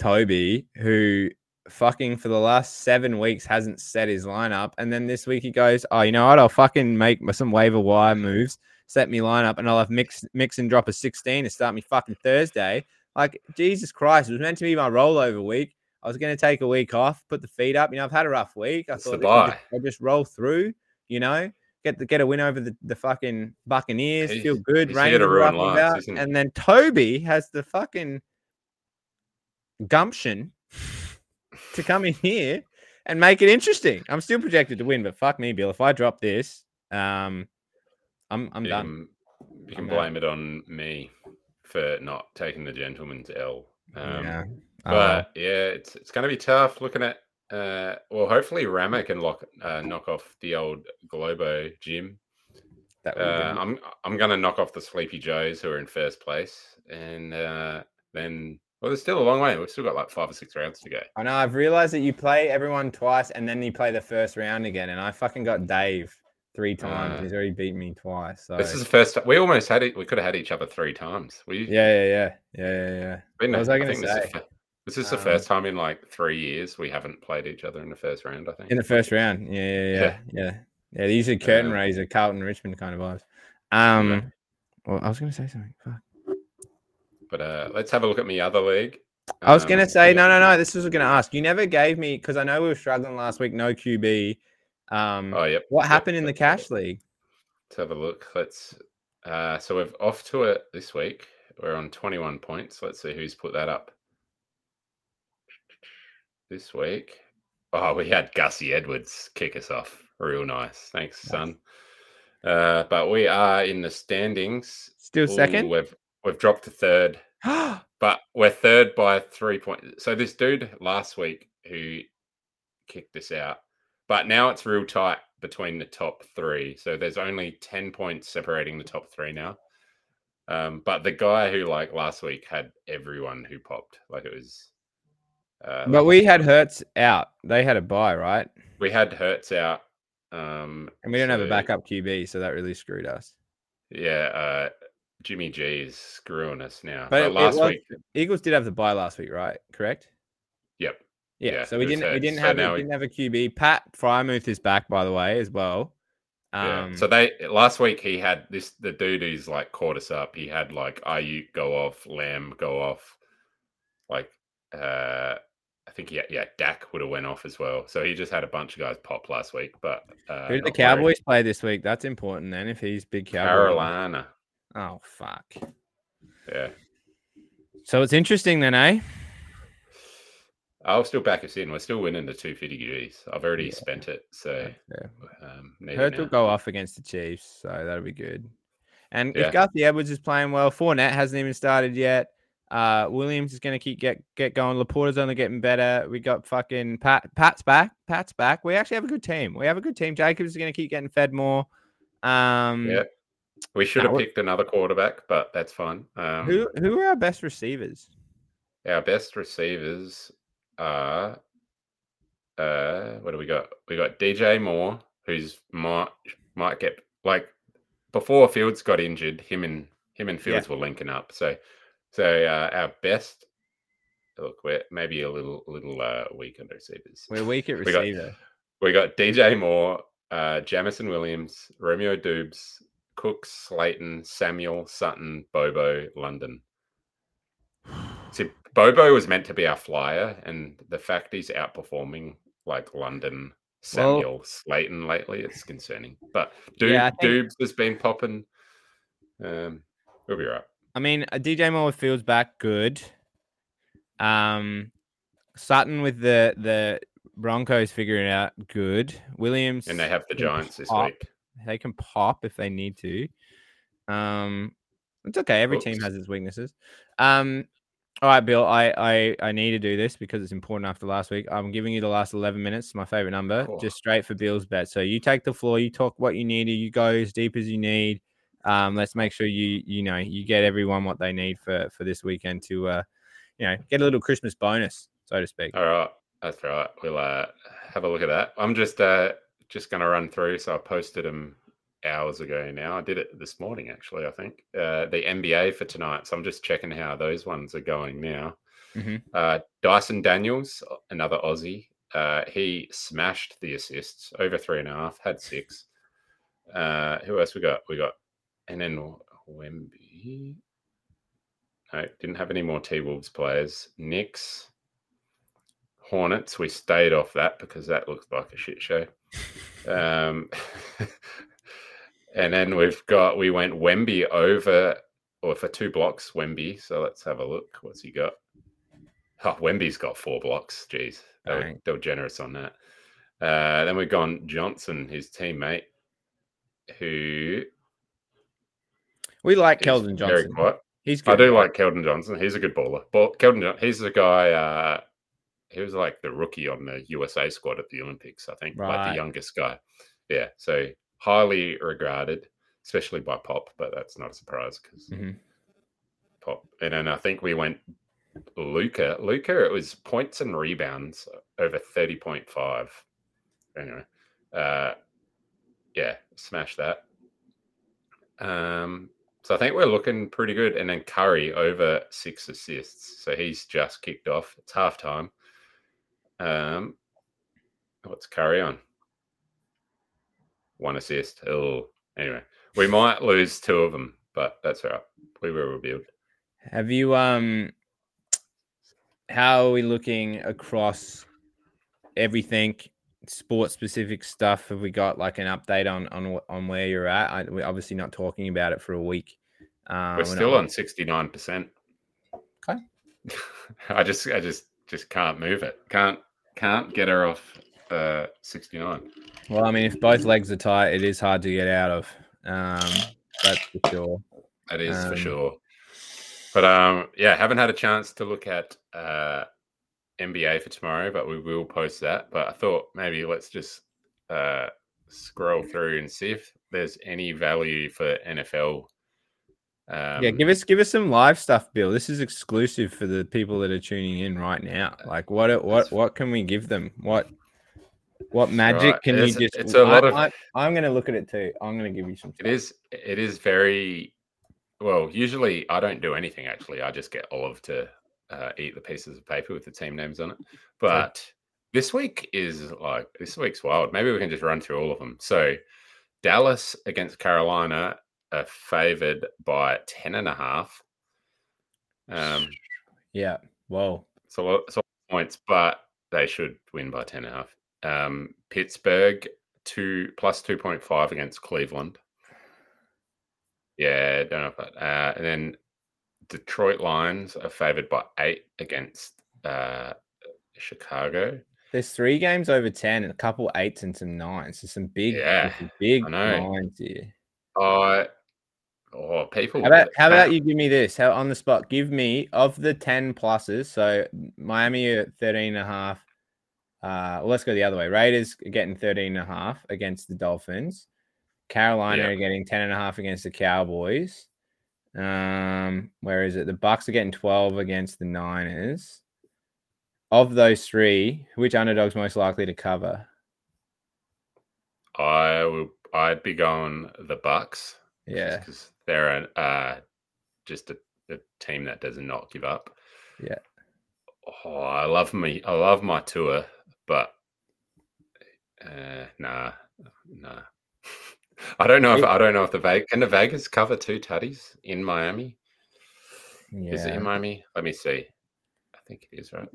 Toby, who fucking for the last seven weeks hasn't set his lineup, and then this week he goes, "Oh, you know what? I'll fucking make some waiver wire moves, set me lineup, and I'll have mix mix and drop a 16 to start me fucking Thursday." Like Jesus Christ, it was meant to be my rollover week. I was gonna take a week off, put the feet up. You know, I've had a rough week. I It's thought would just- I'll just roll through. You know, get the, get a win over the, the fucking Buccaneers, He's- feel good. he's here to Rangers are ruin up and then Toby has the fucking gumption to come in here and make it interesting. I'm still projected to win, but fuck me, Bill. If I drop this, um, I'm I'm you done. can, you can I'm blame it on me for not taking the gentleman's L. Um, yeah. But yeah, it's it's going to be tough looking at. Uh, well, hopefully Rama can lock uh, knock off the old Globo Gym. that Uh, I'm I'm going to knock off the Sleepy Joes who are in first place, and uh, then well, there's still a long way. We've still got like five or six rounds to go. I know. I've realized that you play everyone twice and then you play the first round again, and I fucking got Dave three times. Uh, He's already beat me twice. So This is the first. time We almost had it. We could have had each other three times. We yeah, yeah, yeah, yeah, yeah, yeah. been, what was I I gonna think this is say? the This is the Um, first time in like three years we haven't played each other in the first round. I think. in the first round. Yeah, yeah, yeah, Yeah. yeah. Yeah, these are curtain Um, raiser, Carlton Richmond kind of vibes. Um, well, I was going to say something. Fuck. But uh, let's have a look at my other league. I was going to Um, say yeah. no, no, no. This was going to ask. You never gave me because I know we were struggling last week. No QB. Um, Oh, yep. what yep, happened in the let's have a- cash league? Let's have a look. Let's. Uh, so we're off to it this week. We're on 21 points. Let's see who's put that up. This week. Oh, we had Gussie Edwards kick us off. Real nice. Thanks, Nice. son. Uh, but we are in the standings. Still Ooh, second. We've we've dropped to third, but we're third by three points. So this dude last week who kicked us out, but now it's real tight between the top three. So there's only ten points separating the top three now. Um, but the guy who like last week had everyone who popped, like it was. Uh, but like, we had Hurts out. They had a buy, right? we had Hurts out. Um, And we don't have a backup QB, so that really screwed us. Yeah, uh, Jimmy G is screwing us now. But But, it- it last was- week, Eagles did have the buy last week, right? Correct. yep. Yeah. Yeah, so we didn't we didn't So have we didn't have a QB. Pat Freiermuth is back by the way as well. Yeah. Um, So they last week he had this the dude who's like caught us up. He had like Aiyuk go off, Lamb go off, like uh I think yeah yeah Dak would have went off as well. So he just had a bunch of guys pop last week. But uh, who did the not worried. Cowboys play this week? That's important then. If he's big Cowboy. Carolina. Oh fuck. Yeah. So it's interesting then, eh? I'll still back us in. We're still winning the 250 G's. I've already Yeah. spent it. So Yeah. um Hurt will go off against the Chiefs, so that'll be good. And Yeah. if Gussie Edwards is playing well, Fournette hasn't even started yet. Uh, Williams is going to keep get get going. LaPorta's only getting better. We got fucking Pat. Pat's back. Pat's back. We actually have a good team. We have a good team. Jacobs is going to keep getting fed more. Um, Yeah. We should have picked another quarterback, but that's fine. Um, Who who are our best receivers? Our best receivers are uh what do we got? We got DJ Moore, who's might might get like before Fields got injured, him and him and Fields were linking up. So so uh, our best look, we're maybe a little little uh weak on receivers. We're weak at We got- receiver. We got DJ Moore, uh Jameson Williams, Romeo Doubs, Cooks, Slayton, Samuel, Sutton, Bobo, London. See, Bobo was meant to be our flyer, and the fact he's outperforming like London, Well- Samuel, Slayton lately, it's concerning. But Doob, Yeah, think- Doubs has been popping. Um, we'll be right. I mean, uh, DJ Moore feels back, good. Um, Sutton with the the Broncos figuring out, good. Williams And they have the Giants this pop. week. They can pop if they need to. Um, it's okay. Every team has its weaknesses. Um, all right, Bill. I I I need to do this because it's important after last week. I'm giving you the last 11 minutes, my favorite number, Cool. just straight for Bill's bet. So you take the floor, you talk what you need, you go as deep as you need. Um, let's make sure you you know you get everyone what they need for for this weekend to uh, you know, get a little Christmas bonus, so to speak. All right, that's right. We'll uh, have a look at that. I'm just uh, just going to run through. So I posted them hours ago now. I did it this morning, actually. I think uh, the NBA for tonight. So I'm just checking how those ones are going now. Mhm. Uh, Dyson Daniels, another Aussie. Uh, he smashed the assists over three and a half. Had six. Uh, who else we got? We got and then Wemby. No, didn't have any more T Wolves players. Knicks, Hornets. We stayed off that because that looks like a shit show. Um, and then we've got we went Wemby over or for two blocks Wemby. So let's have a look. What's he got? Oh, Wemby's got four blocks. Jeez, they were, they were generous on that. Uh, then we've gone Johnson, his teammate, who We like Keldon very Johnson. quiet. He's good. I do like Keldon Johnson. He's a good baller. But Keldon, he's the guy. Uh, he was like the rookie on the USA squad at the Olympics. I think, like the youngest guy. Yeah, so highly regarded, especially by Pop. But that's not a surprise because Mhm. Pop. And then I think we went Luka. Luka. It was points and rebounds over thirty point five. Anyway, uh, yeah, smash that. Um, so I think we're looking pretty good. And then Curry over six assists. So he's just kicked off. It's half time. Um, what's Curry on? One assist. Oh, anyway, we might lose two of them, but that's all right. We will rebuild. Have you um? How are we looking across everything? Sports specific stuff. Have we got like an update on on on where you're at? I, we're obviously not talking about it for a week. Uh, we're, we're still on sixty nine percent. Okay. I just I just just can't move it. Can't can't get her off uh, 69. Well, I mean, if both legs are tight, it is hard to get out of. Um, that's for sure. That is um, for sure. But um, yeah, haven't had a chance to look at uh, NBA for tomorrow, but we will post that. But I thought maybe let's just uh, scroll through and see if there's any value for NFL um, yeah, give us give us some live stuff, Bill. This is exclusive for the people that are tuning in right now. Like, what what what can we give them? What what magic right. can it's, we just? It's a lot I, of. I, am going to look at it too. I'm going to give you some. Stuff. It is. It is very. Well, usually I don't do anything. Actually, I just get Olive to uh, eat the pieces of paper with the team names on it. But this week is like this week's wild. Maybe we can just run through all of them. So, Dallas against Carolina are favored by 10 and a half. Um, yeah. Whoa. So it's all points, but they should win by 10 and a half. Um, Pittsburgh two plus 2.5 against Cleveland. Yeah, don't know if that. Uh, and then Detroit Lions are favored by eight against uh, Chicago. There's three games over 10 and a couple eights and some nines. So some big, yeah, some big lines here. Uh, Oh, people. How about, how about you give me this? How on the spot? Give me of the 10 pluses. So Miami at 13 and a half. Uh, well, let's go the other way. Raiders getting 13 and a half against the Dolphins. Carolina are getting 10 and a half against the Cowboys. Um, where is it? The Bucks are getting 12 against the Niners. Of those three, which underdog's most likely to cover? I will I'd be going the Bucks. Yeah. Because they're an, uh, just a, a, team that does not give up. Yeah. Oh, I love me. I love my tour, but uh, nah, nah. I don't know if I don't know if the Vegas can the Vegas cover two tutties in Miami. Yeah. Is it in Miami? Let me see. I think it is right.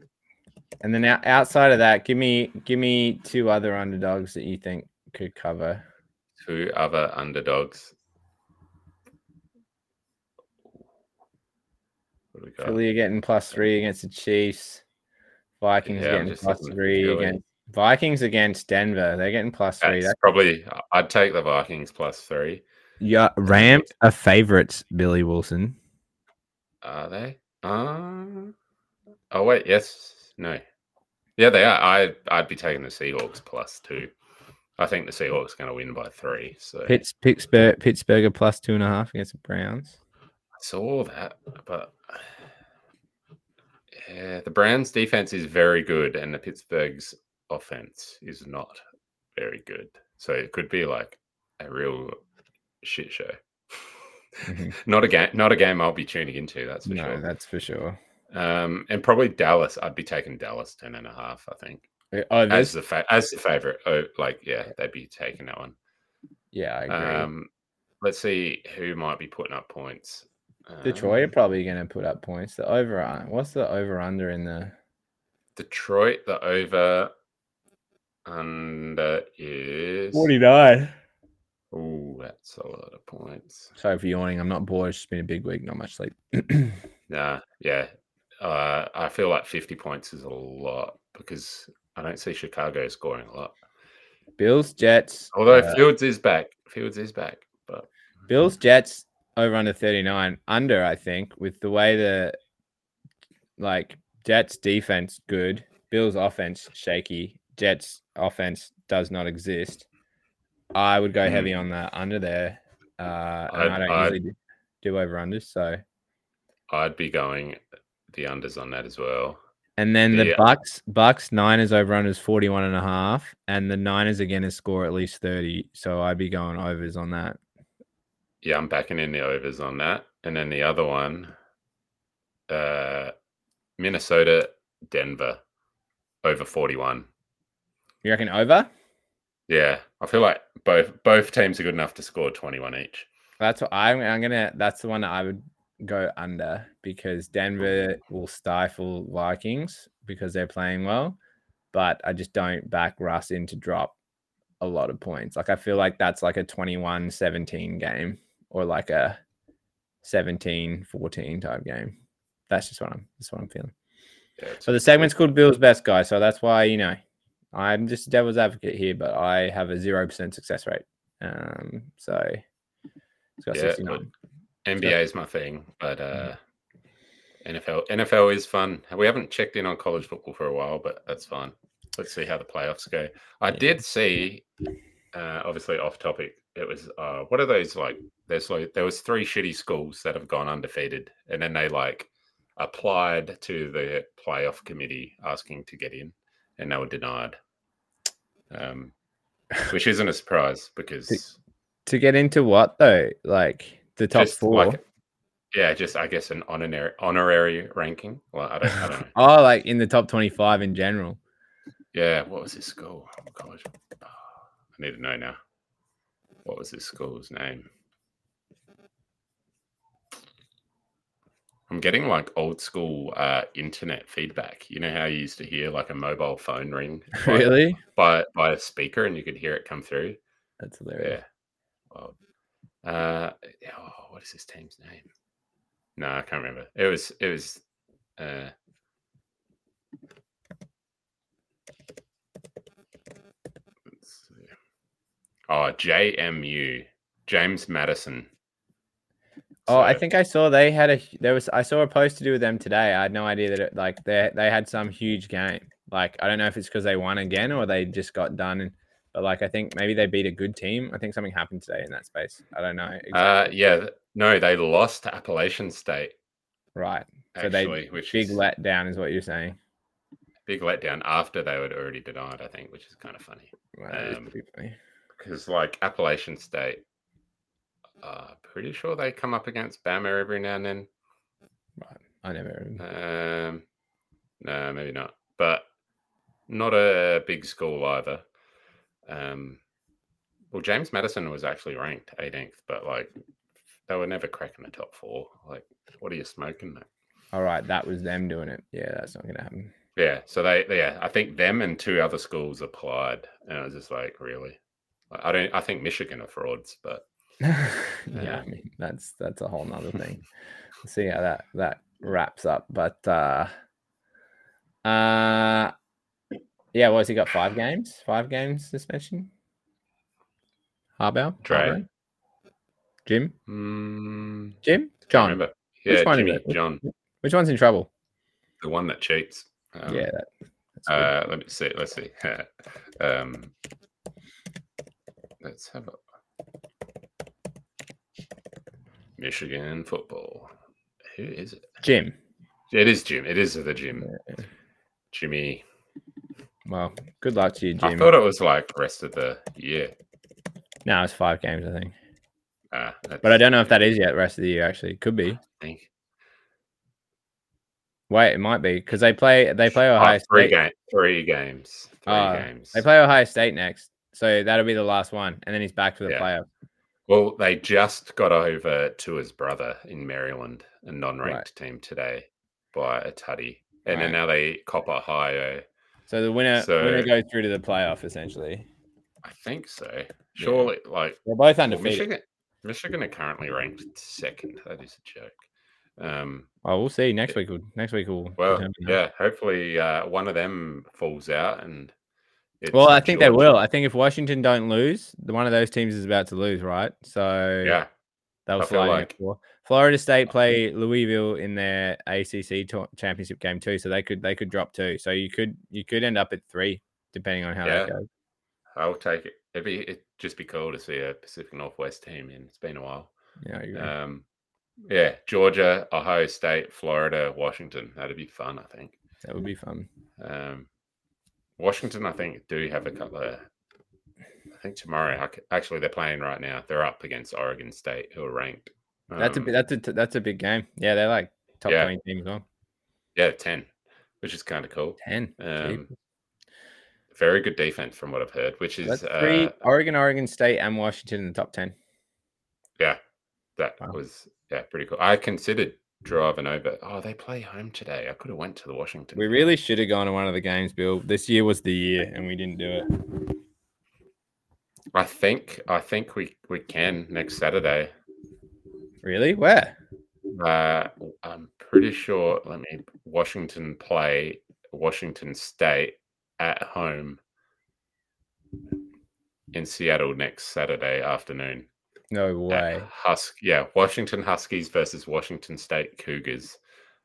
And then outside of that, give me give me two other underdogs that you think could cover. Two other underdogs. Philly are getting plus three against the Chiefs. Vikings yeah, getting plus three against Vikings against Denver. They're getting plus three. That's, That's probably I'd take the Vikings plus three. Yeah, Rams are favorites, Billy Wilson. Are they? Uh, oh wait, yes, no, yeah, they are. I I'd be taking the Seahawks plus two. I think the Seahawks are going to win by three. So Pitts, Pittsburgh, Pittsburgh plus two and a half against the Browns. I saw that, but yeah, the Browns' defense is very good, and the Pittsburgh's offense is not very good. So it could be like a real shit show. Mm-hmm. not a game, not a game I'll be tuning into. That's for no, sure. That's for sure. Um, and probably Dallas. I'd be taking Dallas ten and a half. I think. Oh, as the fa- as the favorite. Oh, like yeah, they'd be taking that one. Yeah, I agree. Um, let's see who might be putting up points. Detroit are um, probably going to put up points. The over, what's the over under in the Detroit? The over under is 49. Oh, that's a lot of points. Sorry for yawning. I'm not bored. It's been a big week. Not much sleep. nah, yeah. Uh, I feel like 50 points is a lot because I don't see Chicago scoring a lot. Bills, Jets. Although uh, Fields is back. Fields is back, but Bills, Jets, over under 39 under i think with the way the like jets defense good bills offense shaky jets offense does not exist i would go mm. heavy on that under there uh and i don't I'd, usually do over unders so. I'd be going the unders on that as well. And then the, the bucks bucks niners over unders 41 and a half and the niners again is score at least 30 so i'd be going overs on that yeah, I'm backing in the overs on that. And then the other one, uh, Minnesota, Denver, over 41. You reckon over? Yeah, I feel like both both teams are good enough to score 21 each. That's what I'm. I'm gonna. That's the one that I would go under because Denver will stifle Vikings because they're playing well, but I just don't back Russ in to drop a lot of points. Like I feel like that's like a 21-17 game or like a 17-14 type game. That's just what I'm that's what I'm feeling. Yeah, So the segment's called Bill's Best Guy. So that's why, you know, I'm just a devil's advocate here, but I have a zero percent success rate. Um, so it's got Yeah, 69. NBA is my thing, but uh, Mm-hmm. NFL NFL is fun. We haven't checked in on college football for a while, but that's fine. Let's see how the playoffs go. I Yeah. did see, uh, obviously off topic. It was uh, what are those like? There's like there was three shitty schools that have gone undefeated, and then they like applied to the playoff committee asking to get in, and they were denied. Um, which isn't a surprise because To get into what though? Like the top four. like yeah, just I guess an honorary honorary ranking. Well, I don't, I don't know. oh, like in the top 25 in general. Yeah, what was his school? Oh gosh, Oh, I need to know now. What was this school's name? I'm getting like old school uh, internet feedback. You know how you used to hear like a mobile phone ring by, really? by by a speaker and you could hear it come through. That's hilarious. Yeah. Uh, oh, what is this team's name? No, I can't remember. It was it was. Uh, let's see. Oh, JMU, James Madison. Oh, I think I saw they had a there was I saw a post to do with them today. I had no idea that it, like they they had some huge game. Like I don't know if it's because they won again or they just got done. And, but like I think maybe they beat a good team. I think something happened today in that space. I don't know. Exactly. Uh, yeah, no, they lost to Appalachian State. right. So they- which Big is letdown is what you're saying. big letdown after they were already denied. I think, which is kind of funny. Right, Um, funny. Because like Appalachian State, uh, pretty sure they come up against Bama every now and then. Right. I never. Um, no, maybe not, but not a big school either. Um, well, James Madison was actually ranked 18th, but like they were never cracking the top four. Like, what are you smoking? Mate? All right, that was them doing it. Yeah, that's not gonna happen. Yeah, so they, yeah, I think them and two other schools applied, and I was just like, really? I don't. I think Michigan are frauds, but yeah, Yeah. I mean that's that's a whole nother thing. See how that that wraps up. But uh uh yeah, what has he got? Five games? Five games suspension? Harbaugh? Dre. Jim? mm, Jim? John. remember. Which Yeah, one Jimmy. John, Which one's in trouble? the one that cheats. Um, yeah, that. Uh, let me see. Let's see. um, let's have a Michigan football. Who is it? Jim. It is Jim. It is the Jim. Yeah. Jimmy. Well, good luck to you, Jim. I thought it was like rest of the year. No, it's five games, I think. Uh, But I don't know if that is yet rest of the year. Actually, could be. think Wait, it might be because they play they play Oh, Ohio three State. game, three games, three Oh, games. They play Ohio State next, so that'll be the last one, and then he's back for the Yeah. playoff. Well, they just got over to his brother in Maryland, a non-ranked Right. team today by a tutty, and Right. then now they cop Ohio. So the winner So- winner goes through to the playoff essentially. I think so. Surely, like They're both well. Michigan. Michigan are currently ranked second. That is a joke. Um, Well, we'll see next week. Will, next week we'll. well, yeah. Hopefully, uh, one of them falls out, and it's Well, I think they will. I think if Washington don't lose, the one of those teams is about to lose, right? So Yeah, they'll I feel fly in like- Florida State play Louisville in their ACC championship game too, so they could they could drop two. So you could you could end up at three depending on how that goes. I'll take it. It'd be it'd just be cool to see a Pacific Northwest team in. It's been a while. Yeah. Um, yeah, Georgia, Ohio State, Florida, Washington. That'd be fun. I think. that would be fun. Um, Washington, I think, do have a couple of I think tomorrow. Actually, they're playing right now. They're up against Oregon State, who are ranked. That's a Um, that's a that's a big game. Yeah, they're like top Yeah. twenty teams on yeah, ten, which is kind of cool. ten. Um, very good defense from what I've heard. Which is That's three uh, Oregon, Oregon State, and Washington in the top ten. yeah, that Wow. was yeah pretty cool. I considered driving over. Oh, they play home today. I could have went to the Washington. We really should have gone to one of the games, Bill. This year was the year, and we didn't do it. I think I think we we can next Saturday. Really? Where? Uh, I'm pretty sure. Let me. Washington play Washington State at home in Seattle next Saturday afternoon. No way. Husk, yeah, Washington Huskies versus Washington State Cougars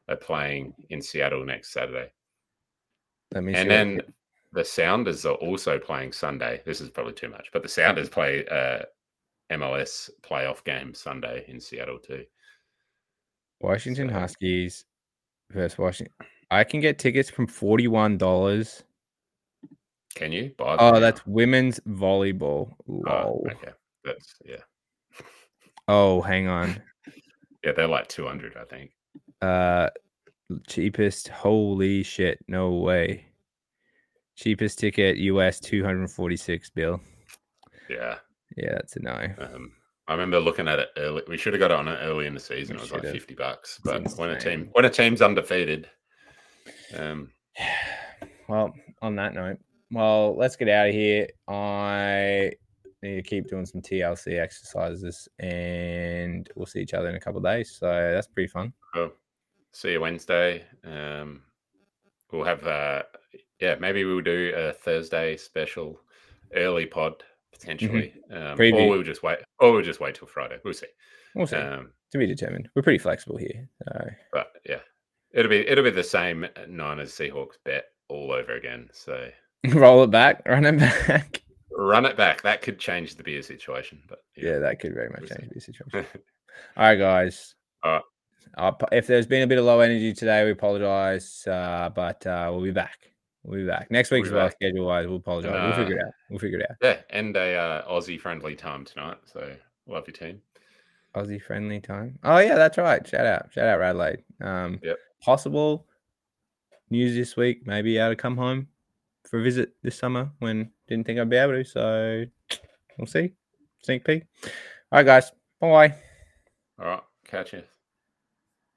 are playing in Seattle next Saturday, Let me. and then the Sounders are also playing Sunday. This is probably too much, but the Sounders play uh, MLS playoff game Sunday in Seattle too. Washington so- Huskies versus Washington. I can get tickets from forty-one dollars. Can you? Buy Oh, now? that's women's volleyball. Oh, okay. That's yeah, Oh, hang on. yeah. They're like two hundred, I think. Uh, cheapest. Holy shit! No way. Cheapest ticket US two hundred forty-six. Bill. Yeah. Yeah, that's a no. Um, I remember looking at it early. We should have got it on it early in the season. We It was like should've. fifty bucks. But when a team when a team's undefeated, um, Well, on that note, well, let's get out of here. I need to keep doing some TLC exercises, and we'll see each other in a couple of days. So that's pretty fun. Cool. See you Wednesday. Um, we'll have, uh, yeah, maybe we'll do a Thursday special early pod potentially, um, or we'll just wait, or we'll just wait till Friday. We'll see. We'll see. Um, to be determined. We're pretty flexible here. So but yeah, it'll be it'll be the same Niners Seahawks bet all over again. So roll it back, run it back. Run it back. That could change the beer situation. But Yeah, that could very much change the beer situation. All right, guys. All right. Uh, if there's been a bit of low energy today, we apologize, uh, but uh, we'll be back. We'll be back next We'll week as well. Schedule wise, we'll apologize. And, we'll uh, figure it out. We'll figure it out. yeah, and a uh, Aussie friendly time tonight. So love your team. Aussie friendly time. Oh yeah, that's right. Shout out, shout out, Radelaide. Um, Yep. Possible news this week. Maybe able to come home for a visit this summer when didn't think I'd be able to. So we'll see. Sneak peek. All right, guys. Bye. All right, catch you.